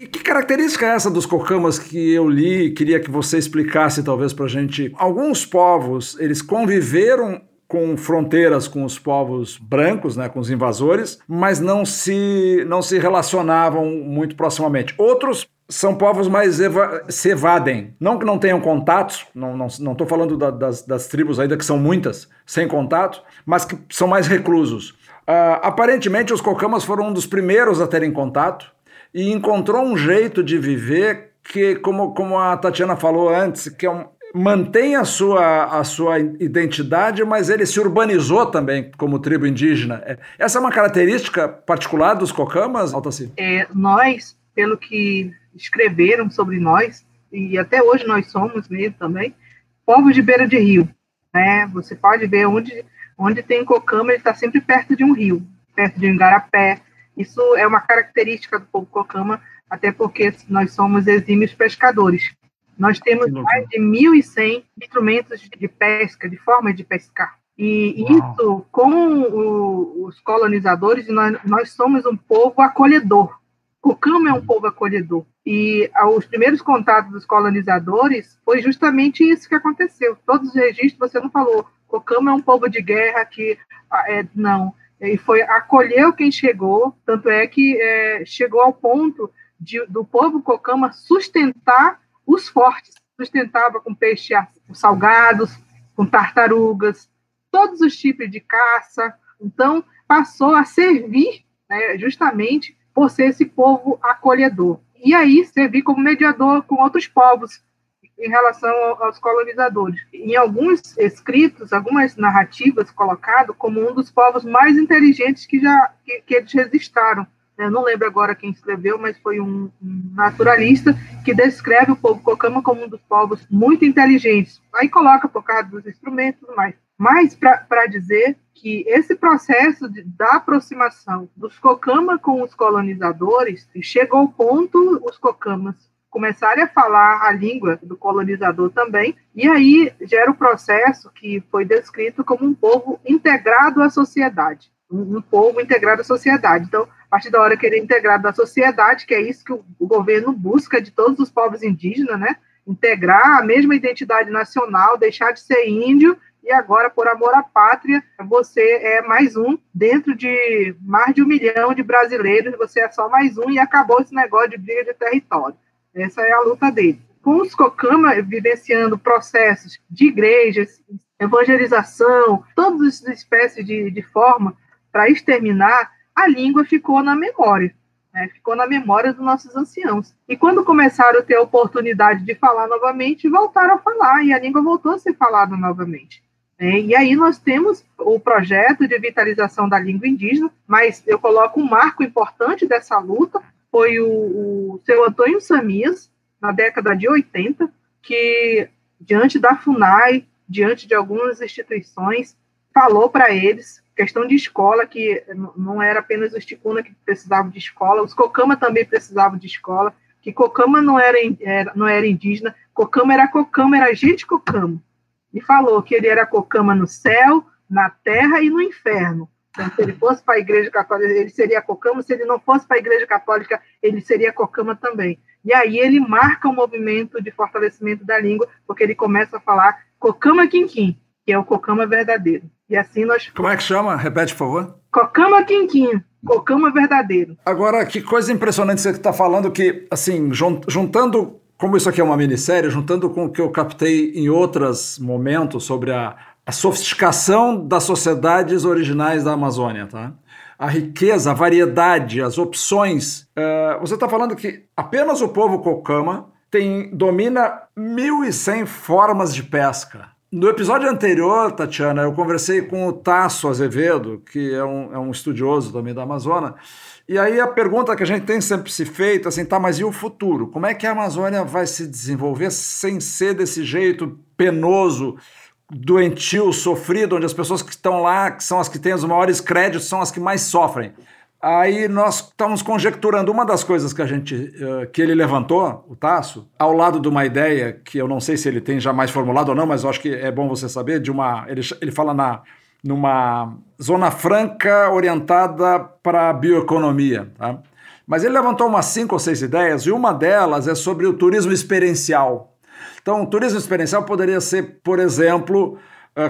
E que característica é essa dos cocamas que eu li? Queria que você explicasse, talvez, para a gente. Alguns povos, eles conviveram com fronteiras com os povos brancos, né, com os invasores, mas não se, não se relacionavam muito proximamente. Outros são povos mais eva se evadem. Não que não tenham contatos, não estou não, não falando da, das, das, tribos ainda, que são muitas, sem contato, mas que são mais reclusos. Uh, aparentemente, os cocamas foram um dos primeiros a terem contato e encontrou um jeito de viver que, como, como a Tatiana falou antes, que é um, mantém a sua, a sua identidade, mas ele se urbanizou também como tribo indígena. É, essa é uma característica particular dos cocamas, Altaci? É, nós, pelo que escreveram sobre nós, e até hoje nós somos mesmo também, povos de beira de rio. Né? Você pode ver onde, onde tem cocama, ele está sempre perto de um rio, perto de um igarapé. Isso é uma característica do povo cocama, até porque nós somos exímios pescadores. Nós temos mais de 1.100 instrumentos de pesca, de forma de pescar. E Uau. isso, com o, os colonizadores, nós, nós somos um povo acolhedor. Cocama é um povo acolhedor. E os primeiros contatos dos colonizadores foi justamente isso que aconteceu. Todos os registros, você não falou, Cocama é um povo de guerra que. Ah, é, não. E foi acolheu quem chegou, tanto é que é, chegou ao ponto de, do povo Cocama sustentar os fortes. Sustentava com peixe salgados, com tartarugas, todos os tipos de caça. Então, passou a servir né, justamente por ser esse povo acolhedor e aí servir como mediador com outros povos em relação aos colonizadores. Em alguns escritos, algumas narrativas colocado como um dos povos mais inteligentes que já que, que eles registraram. Eu não lembro agora quem escreveu, mas foi um, naturalista que descreve o povo Cocama como um dos povos muito inteligentes. Aí coloca por causa dos instrumentos, mais. Mas para dizer que esse processo de, da aproximação dos Cocama com os colonizadores chegou ao ponto os Cocamas começarem a falar a língua do colonizador também, e aí gera o processo que foi descrito como um povo integrado à sociedade, um, povo integrado à sociedade. Então, a partir da hora que ele é integrado à sociedade, que é isso que o, o governo busca de todos os povos indígenas, né? Integrar a mesma identidade nacional, deixar de ser índio e agora, por amor à pátria, você é mais um dentro de mais de um milhão de brasileiros, você é só mais um e acabou esse negócio de briga de território. Essa é a luta dele. Com os Cocama vivenciando processos de igrejas, evangelização, todas as espécies de, de forma para exterminar, a língua ficou na memória né, ficou na memória dos nossos anciãos. E quando começaram a ter a oportunidade de falar novamente, voltaram a falar, e a língua voltou a ser falada novamente. É, e aí nós temos o projeto de vitalização da língua indígena, mas eu coloco um marco importante dessa luta, foi o, o seu Antônio Samias, na década de 80, que, diante da FUNAI, diante de algumas instituições, falou para eles, questão de escola, que não era apenas os Ticuna que precisavam de escola, os Cocama também precisavam de escola, que Cocama não era, era, não era indígena, Cocama era Cocama, era gente Cocama. E falou que ele era Cocama no céu, na terra e no inferno. Então, se ele fosse para a Igreja Católica, ele seria Cocama, se ele não fosse para a Igreja Católica, ele seria Cocama também. E aí ele marca o um movimento de fortalecimento da língua, porque ele começa a falar Cocama Quinquim, que é o Cocama verdadeiro. E assim nós. Como é que chama? Repete, por favor. Cocama Quinquim, Cocama verdadeiro. Agora, que coisa impressionante você está falando, que, assim, juntando como isso aqui é uma minissérie, juntando com o que eu captei em outros momentos sobre a, a sofisticação das sociedades originais da Amazônia, tá? A riqueza, a variedade, as opções. Uh, você está falando que apenas o povo Cocama tem, domina 1.100 formas de pesca. No episódio anterior, Tatiana, eu conversei com o Tasso Azevedo, que é um, é um estudioso também da Amazônia, e aí a pergunta que a gente tem sempre se feito, assim, tá, mas e o futuro? Como é que a Amazônia vai se desenvolver sem ser desse jeito penoso, doentio, sofrido, onde as pessoas que estão lá, que são as que têm os maiores créditos, são as que mais sofrem. Aí nós estamos conjecturando uma das coisas que a gente uh, que ele levantou, o Tasso, ao lado de uma ideia que eu não sei se ele tem já mais formulado ou não, mas eu acho que é bom você saber de uma ele, ele fala na numa zona franca orientada para a bioeconomia, tá? Mas ele levantou umas cinco ou seis ideias e uma delas é sobre o turismo experiencial. Então, o turismo experiencial poderia ser, por exemplo, eh,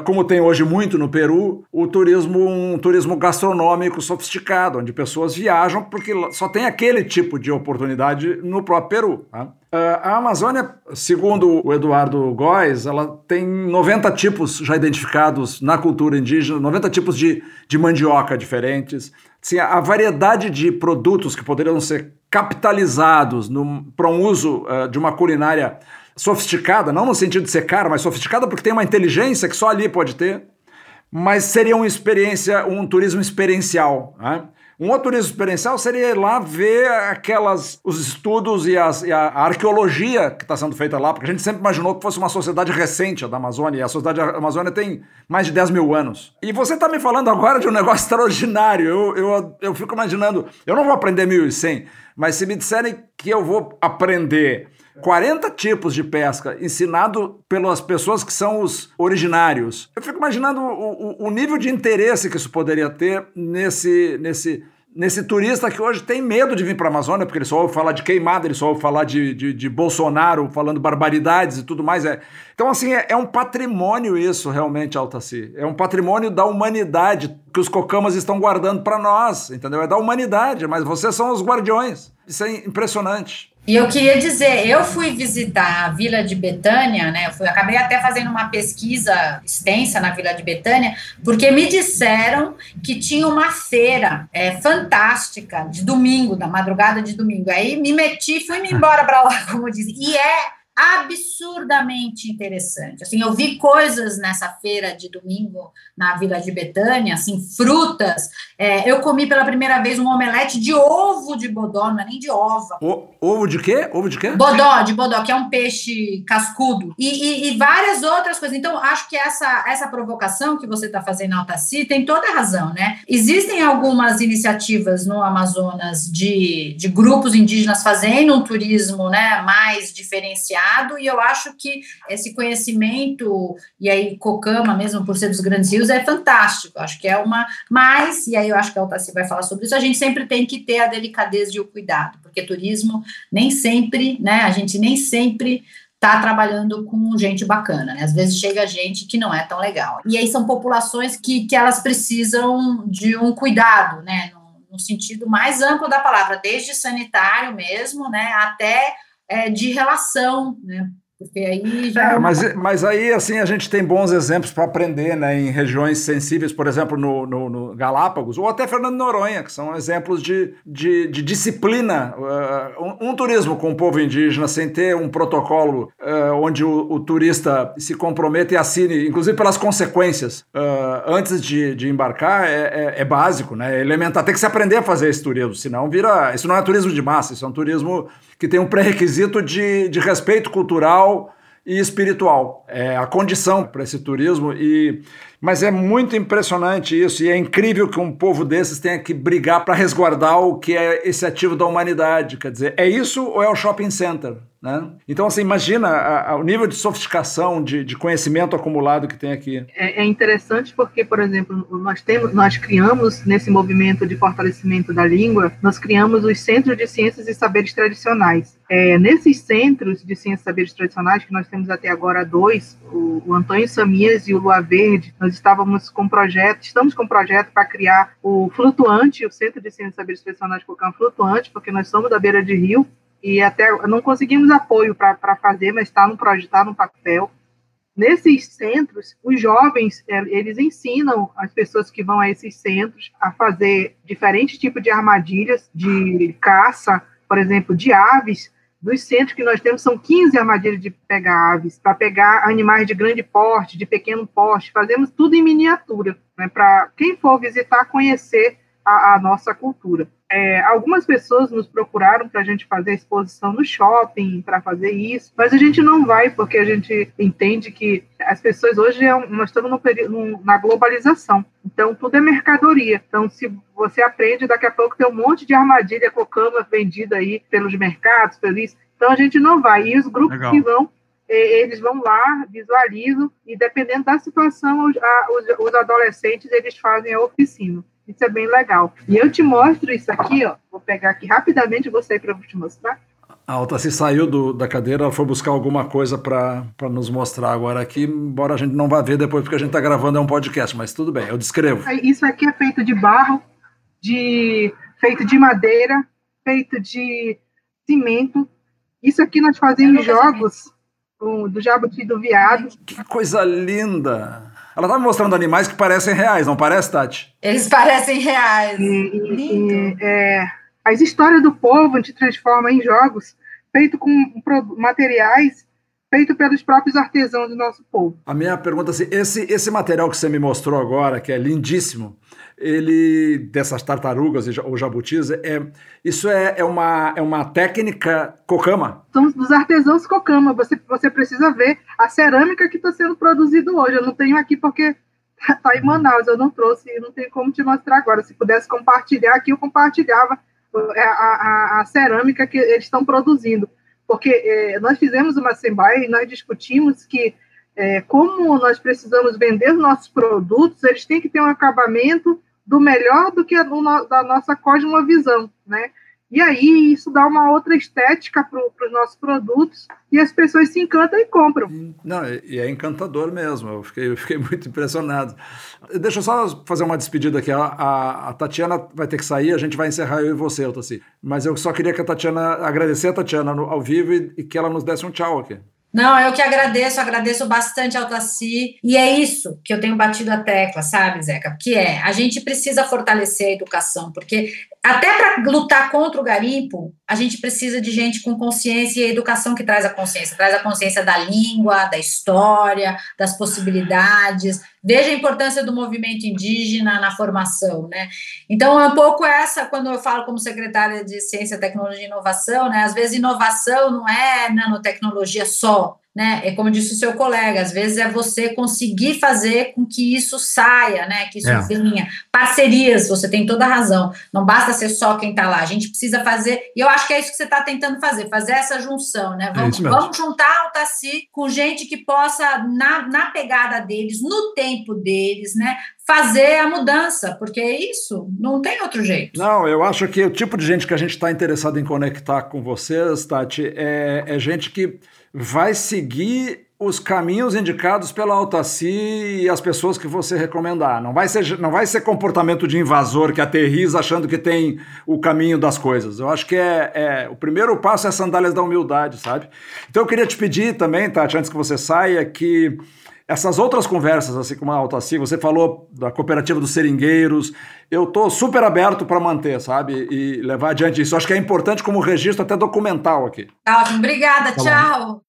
como tem hoje muito no Peru, o turismo, um turismo gastronômico sofisticado, onde pessoas viajam porque só tem aquele tipo de oportunidade no próprio Peru. Tá? Eh, a Amazônia, segundo o Eduardo Góes, ela tem 90 tipos já identificados na cultura indígena, 90 tipos de, de mandioca diferentes. Assim, a variedade de produtos que poderiam ser capitalizados para um uso uh, de uma culinária sofisticada, não no sentido de ser cara, mas sofisticada porque tem uma inteligência que só ali pode ter, mas seria uma experiência, um turismo experiencial. Né? Um outro turismo experiencial seria ir lá ver aquelas, os estudos e, as, e a, arqueologia que está sendo feita lá, porque a gente sempre imaginou que fosse uma sociedade recente a da Amazônia, e a sociedade da Amazônia tem mais de 10 mil anos. E você está me falando agora de um negócio extraordinário, eu, eu, eu fico imaginando, eu não vou aprender 1100, mas se me disserem que eu vou aprender 40 tipos de pesca ensinado pelas pessoas que são os originários. Eu fico imaginando o, o, o nível de interesse que isso poderia ter nesse, nesse, nesse turista que hoje tem medo de vir para a Amazônia, porque ele só ouve falar de queimada, ele só ouve falar de, de, de Bolsonaro falando barbaridades e tudo mais. É. Então, assim, é, é um patrimônio isso, realmente, Altaci. É um patrimônio da humanidade que os cocamas estão guardando para nós, entendeu? É da humanidade, mas vocês são os guardiões. Isso é impressionante. E eu queria dizer, eu fui visitar a Vila de Betânia, né? Eu fui, acabei até fazendo uma pesquisa extensa na Vila de Betânia, porque me disseram que tinha uma feira é, fantástica de domingo, da madrugada de domingo. Aí me meti, fui me embora para lá, como dizem. E é absurdamente interessante. Assim, eu vi coisas nessa feira de domingo na Vila de Betânia, assim, frutas. É, eu comi pela primeira vez um omelete de ovo de bodó, não é nem de ova. O, ovo de quê? Ovo de quê? Bodó, de bodó, que é um peixe cascudo. E, e, e várias outras coisas. Então, acho que essa, essa provocação que você está fazendo, Altaci, tem toda a razão, né? Existem algumas iniciativas no Amazonas de, de grupos indígenas fazendo um turismo né, mais diferenciado e eu acho que esse conhecimento, e aí Cocama, mesmo por ser dos grandes rios, é fantástico. Acho que é uma. Mas, e aí eu acho que a Altaci vai falar sobre isso, a gente sempre tem que ter a delicadeza e o cuidado, porque turismo nem sempre, né? A gente nem sempre está trabalhando com gente bacana, né? Às vezes chega gente que não é tão legal. E aí são populações que, que elas precisam de um cuidado, né? No, no sentido mais amplo da palavra, desde sanitário mesmo, né? Até é, de relação, né? Porque aí já. É, é mas, mas aí, assim, a gente tem bons exemplos para aprender, né? Em regiões sensíveis, por exemplo, no, no, no, Galápagos, ou até Fernando Noronha, que são exemplos de, de, de disciplina. Uh, um, um, turismo com o povo indígena, sem ter um protocolo uh, onde o, o, turista se comprometa e assine, inclusive pelas consequências, uh, antes de, de embarcar, é, é, é, básico, né? É elementar. Tem que se aprender a fazer esse turismo, senão vira. Isso não é turismo de massa, isso é um turismo que tem um pré-requisito de, de respeito cultural e espiritual. É a condição para esse turismo e mas é muito impressionante isso, e é incrível que um povo desses tenha que brigar para resguardar o que é esse ativo da humanidade. Quer dizer, é isso ou é o shopping center? Né? Então, assim, imagina a, a, o nível de sofisticação, de, de, conhecimento acumulado que tem aqui. É, é, interessante porque, por exemplo, nós temos, nós criamos nesse movimento de fortalecimento da língua, nós criamos os centros de ciências e saberes tradicionais. É, nesses centros de ciências e saberes tradicionais, que nós temos até agora dois, o, o Antônio Samias e o Lua Verde, nós estávamos com projeto, estamos com projeto para criar o Flutuante, o Centro de Ciências e Saberes Tradicionais Cocão Flutuante, porque nós somos da beira de rio, e até não conseguimos apoio para fazer, mas está no projeto, está no papel. Nesses centros, os jovens, é, eles ensinam as pessoas que vão a esses centros a fazer diferentes tipos de armadilhas de caça, por exemplo, de aves. Dos centros que nós temos, são 15 armadilhas de pegar aves, para pegar animais de grande porte, de pequeno porte. Fazemos tudo em miniatura, né, para quem for visitar conhecer a, a nossa cultura. É, algumas pessoas nos procuraram para a gente fazer a exposição no shopping, para fazer isso, mas a gente não vai porque a gente entende que as pessoas hoje é nós estamos no período, na globalização, então tudo é mercadoria. Então, se você aprende, daqui a pouco tem um monte de armadilha cocama vendida aí pelos mercados, pelo isso. Então a gente não vai. E os grupos Legal. que vão eles vão lá, visualizam, e dependendo da situação, os, os, adolescentes eles fazem a oficina. Isso é bem legal. E eu te mostro isso aqui, ó. Vou pegar aqui rapidamente você para te mostrar. A Altaci saiu do, da cadeira, ela foi buscar alguma coisa para nos mostrar agora aqui, embora a gente não vá ver depois, porque a gente está gravando é um podcast, mas tudo bem, eu descrevo. Isso aqui é feito de barro, de feito de madeira, feito de cimento. Isso aqui nós fazemos jogos do jabuti do viado. Que coisa linda! Ela tá me mostrando animais que parecem reais, não parece, Tati? Eles parecem reais. E, e, é, as histórias do povo a gente transforma em jogos feito com materiais feito pelos próprios artesãos do nosso povo. A minha pergunta é assim, esse, esse material que você me mostrou agora, que é lindíssimo, ele dessas tartarugas ou jabutis, é, isso é, é, uma, é uma técnica cocama? São dos artesãos cocama. Você, você precisa ver a cerâmica que está sendo produzido hoje. Eu não tenho aqui porque está em Manaus, eu não trouxe, não tenho como te mostrar agora. Se pudesse compartilhar aqui, eu compartilhava a, a, a cerâmica que eles estão produzindo porque é, nós fizemos uma assembleia e nós discutimos que é, como nós precisamos vender nossos produtos, eles têm que ter um acabamento do melhor do que do, da nossa cosmovisão, né? E aí isso dá uma outra estética para os nossos produtos e as pessoas se encantam e compram. Não, e é encantador mesmo, eu fiquei, eu fiquei muito impressionado. Deixa eu só fazer uma despedida aqui. A, a, a, Tatiana vai ter que sair, a gente vai encerrar eu e você, Otací. Mas eu só queria que a Tatiana, agradecer a Tatiana no, ao vivo e, e que ela nos desse um tchau aqui. Não, eu que agradeço, agradeço bastante ao Taci. E é isso que eu tenho batido a tecla, sabe, Zeca? Que é, a gente precisa fortalecer a educação, porque até para lutar contra o garimpo, a gente precisa de gente com consciência e a educação que traz a consciência, traz a consciência da língua, da história, das possibilidades. Veja a importância do movimento indígena na formação, né? Então, é um pouco essa, quando eu falo como secretária de Ciência, Tecnologia e Inovação, né? Às vezes, inovação não é nanotecnologia só, né? É como disse o seu colega, às vezes é você conseguir fazer com que isso saia, né? Que isso é. venha. Parcerias, você tem toda a razão. Não basta ser só quem está lá. A gente precisa fazer, e eu acho que é isso que você está tentando fazer, fazer essa junção, né? É vamos, é vamos juntar o Taci com gente que possa, na, na pegada deles, no tempo deles, né? fazer a mudança, porque é isso, não tem outro jeito. Não, eu acho que o tipo de gente que a gente está interessado em conectar com vocês, Tati, é, é gente que vai seguir os caminhos indicados pela Altaci e as pessoas que você recomendar. Não vai ser, não vai ser comportamento de invasor que aterriza achando que tem o caminho das coisas. Eu acho que é, é o primeiro passo é sandálias da humildade, sabe? Então eu queria te pedir também, Tati, antes que você saia, que essas outras conversas, assim como a Altaci, você falou da cooperativa dos seringueiros, eu estou super aberto para manter, sabe? E levar adiante isso. Acho que é importante como registro até documental aqui. Ótimo, obrigada, tá tchau.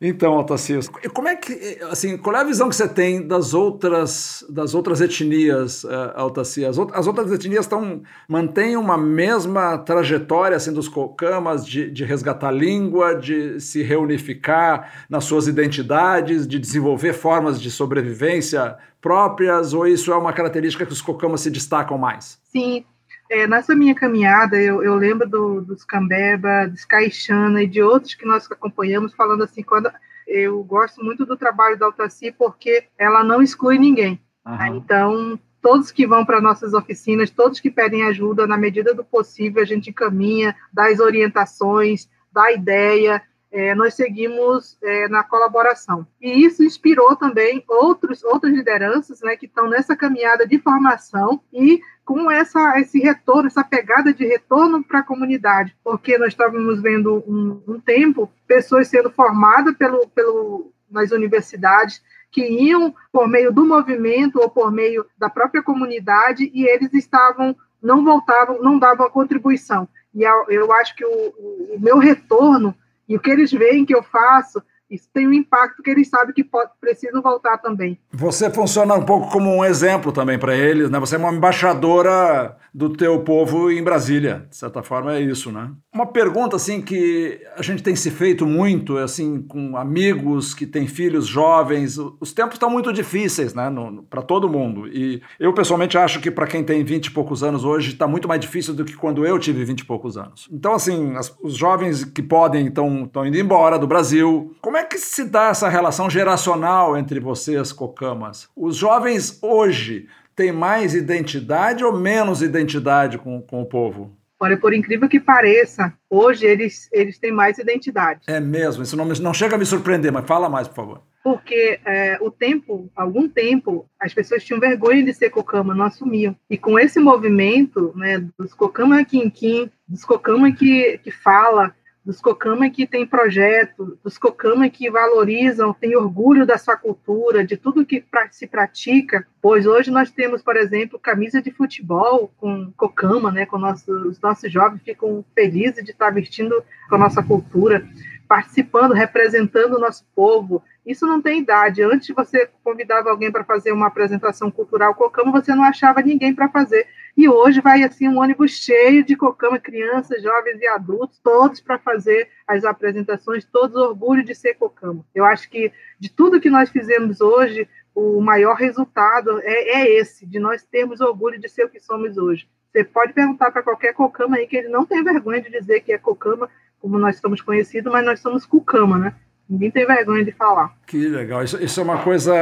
Então, Otacil, como é que, assim, qual é a visão que você tem das outras, das outras etnias, uh, As, as, outras etnias estão, mantêm uma mesma trajetória, assim, dos cocamas, de, de resgatar a língua, de se reunificar nas suas identidades, de desenvolver formas de sobrevivência próprias, ou isso é uma característica que os cocamas se destacam mais? Sim, é, nessa minha caminhada, eu, eu lembro do, dos Cambeba, dos Caixana e de outros que nós acompanhamos, falando assim, quando eu gosto muito do trabalho da Altaci porque ela não exclui ninguém. Uhum. Então, todos que vão para nossas oficinas, todos que pedem ajuda, na medida do possível, a gente encaminha, dá as orientações, dá ideia, é, nós seguimos é, na colaboração. E isso inspirou também outros, outras lideranças né, que estão nessa caminhada de formação e com essa, esse retorno, essa pegada de retorno para a comunidade, porque nós estávamos vendo um, um tempo pessoas sendo formadas pelo, pelo, nas universidades que iam por meio do movimento ou por meio da própria comunidade e eles estavam não voltavam, não davam a contribuição. E eu acho que o, o meu retorno e o que eles veem que eu faço isso tem um impacto que eles sabem que pode, precisam voltar também. Você funciona um pouco como um exemplo também para eles, né? Você é uma embaixadora do teu povo em Brasília, de certa forma é isso, né? Uma pergunta assim que a gente tem se feito muito, assim, com amigos que têm filhos jovens, os tempos estão muito difíceis, né, para todo mundo. E eu pessoalmente acho que para quem tem 20 e poucos anos hoje está muito mais difícil do que quando eu tive 20 e poucos anos. Então assim, as, os jovens que podem estão indo embora do Brasil. Como é que se dá essa relação geracional entre vocês, Cocamas? Os jovens hoje têm mais identidade ou menos identidade com, com o povo? Olha, por incrível que pareça, hoje eles, eles têm mais identidade. É mesmo, isso não, não chega a me surpreender, mas fala mais, por favor. Porque é, o tempo, algum tempo, as pessoas tinham vergonha de ser cocama, não assumiam. E com esse movimento né, dos cocama quinquim, dos cocama que, que fala, dos Cocama que tem projeto, dos Cocama que valorizam, têm orgulho da sua cultura, de tudo que se pratica, pois hoje nós temos, por exemplo, camisa de futebol com Cocama, né, com nossos, os nossos jovens ficam felizes de estar vestindo com a nossa cultura, participando, representando o nosso povo, isso não tem idade. Antes você convidava alguém para fazer uma apresentação cultural Cocama, você não achava ninguém para fazer. E hoje vai assim um ônibus cheio de Cocama, crianças, jovens e adultos, todos para fazer as apresentações, todos orgulho de ser Cocama. Eu acho que de tudo que nós fizemos hoje, o maior resultado é, é esse, de nós termos orgulho de ser o que somos hoje. Você pode perguntar para qualquer Cocama aí que ele não tem vergonha de dizer que é Cocama, como nós estamos conhecidos, mas nós somos Cucama, né? Ninguém tem vergonha de falar. Que legal. Isso, isso é uma coisa,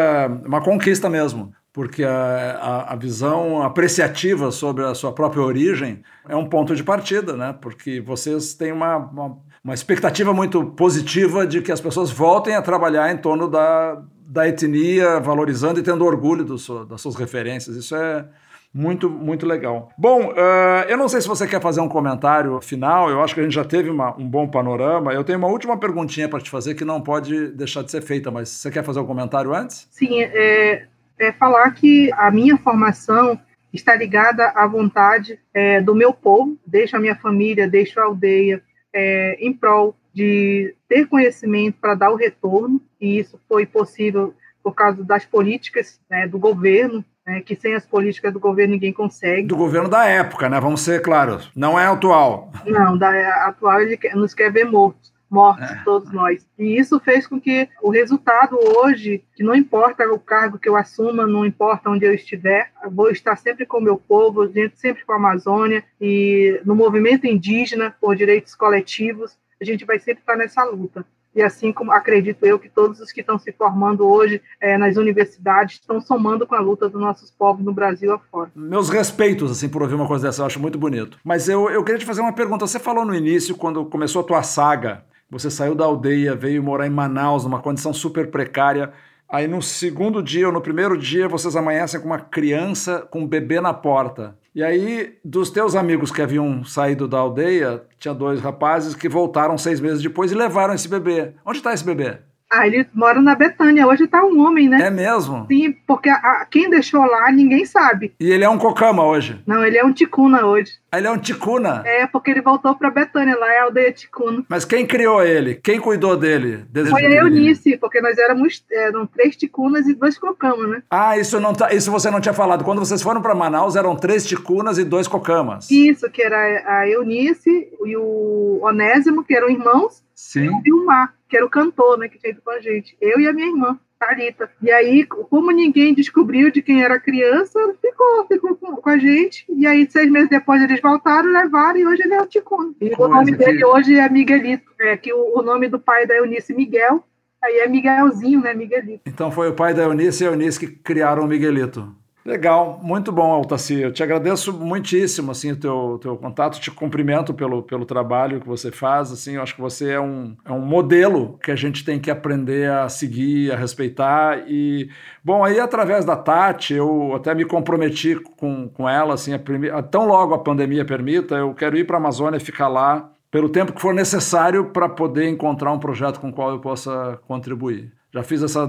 uma conquista mesmo, porque a, a, visão apreciativa sobre a sua própria origem é um ponto de partida, né? Porque vocês têm uma, uma, uma expectativa muito positiva de que as pessoas voltem a trabalhar em torno da, da etnia, valorizando e tendo orgulho do, das suas referências. Isso é muito, muito legal. Bom, uh, eu não sei se você quer fazer um comentário final, eu acho que a gente já teve uma, um bom panorama. Eu tenho uma última perguntinha para te fazer que não pode deixar de ser feita, mas você quer fazer um comentário antes? Sim, é, é falar que a minha formação está ligada à vontade é, do meu povo, deixo a minha família, deixo a aldeia é, em prol de ter conhecimento para dar o retorno, e isso foi possível por causa das políticas né, do governo né, que sem as políticas do governo ninguém consegue. Do governo da época, né? Vamos ser claros. Não é atual. Não, da atual ele nos quer ver mortos, mortos é. todos nós. E isso fez com que o resultado hoje, que não importa o cargo que eu assuma, não importa onde eu estiver, eu vou estar sempre com o meu povo, sempre com a Amazônia e no movimento indígena por direitos coletivos, a gente vai sempre estar nessa luta e assim como acredito eu que todos os que estão se formando hoje é, nas universidades estão somando com a luta dos nossos povos no Brasil afora. Meus respeitos, assim, por ouvir uma coisa dessa, eu acho muito bonito. Mas eu, eu queria te fazer uma pergunta. Você falou no início, quando começou a tua saga, você saiu da aldeia, veio morar em Manaus, numa condição super precária. Aí no segundo dia ou no primeiro dia, vocês amanhecem com uma criança com um bebê na porta. E aí, dos teus amigos que haviam saído da aldeia, tinha dois rapazes que voltaram seis meses depois e levaram esse bebê. Onde está esse bebê? Ah, ele mora na Betânia. Hoje tá um homem, né? É mesmo? Sim, porque a, a, quem deixou lá, ninguém sabe. E ele é um cocama hoje? Não, ele é um ticuna hoje. Ah, ele é um ticuna? É, porque ele voltou pra Betânia, lá é a aldeia ticuna. Mas quem criou ele? Quem cuidou dele? Foi a Eunice, porque nós éramos eram três ticunas e dois cocamas, né? Ah, isso, não tá, isso você não tinha falado. Quando vocês foram para Manaus, eram três ticunas e dois cocamas. Isso, que era a Eunice e o Onésimo, que eram irmãos. Sim. E o Vilmar, que era o cantor, né, que tinha ido com a gente. Eu e a minha irmã. Thalita. E aí, como ninguém descobriu de quem era a criança, ficou, ficou com, com, a gente. E aí, seis meses depois, eles voltaram, levaram, e hoje ele é o Ticuno. E o nome dele hoje é Miguelito. É que o, o nome do pai da Eunice Miguel, aí é Miguelzinho, né, Miguelito. Então foi o pai da Eunice e a Eunice que criaram o Miguelito. Legal, muito bom, Altaci. Eu te agradeço muitíssimo assim, o teu, teu contato, te cumprimento pelo, pelo trabalho que você faz. Assim, eu acho que você é um, é um modelo que a gente tem que aprender a seguir, a respeitar. E, bom, aí através da Tati, eu até me comprometi com, com ela, assim, a primeira, tão logo a pandemia permita, eu quero ir para a Amazônia ficar lá pelo tempo que for necessário para poder encontrar um projeto com o qual eu possa contribuir. Já fiz essa,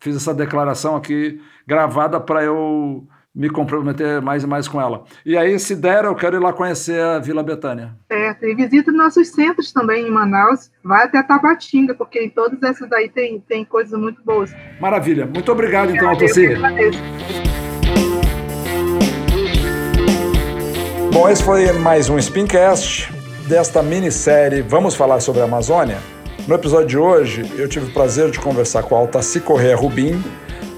fiz essa declaração aqui gravada para eu me comprometer mais e mais com ela. E aí, se der, eu quero ir lá conhecer a Vila Betânia. Certo, e visita nossos centros também em Manaus. Vai até Tabatinga, porque em todas essas aí tem, tem coisas muito boas. Maravilha. Muito obrigado, então, Altoci. Bom, esse foi mais um Spincast desta minissérie Vamos Falar sobre a Amazônia. No episódio de hoje, eu tive o prazer de conversar com a Altaci Correa Rubim,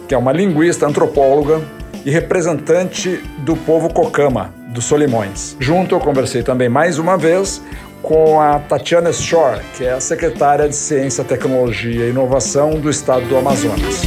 que é uma linguista, antropóloga e representante do povo Cocama, dos Solimões. Junto, eu conversei também mais uma vez com a Tatiana Shore, que é a secretária de Ciência, Tecnologia e Inovação do Estado do Amazonas.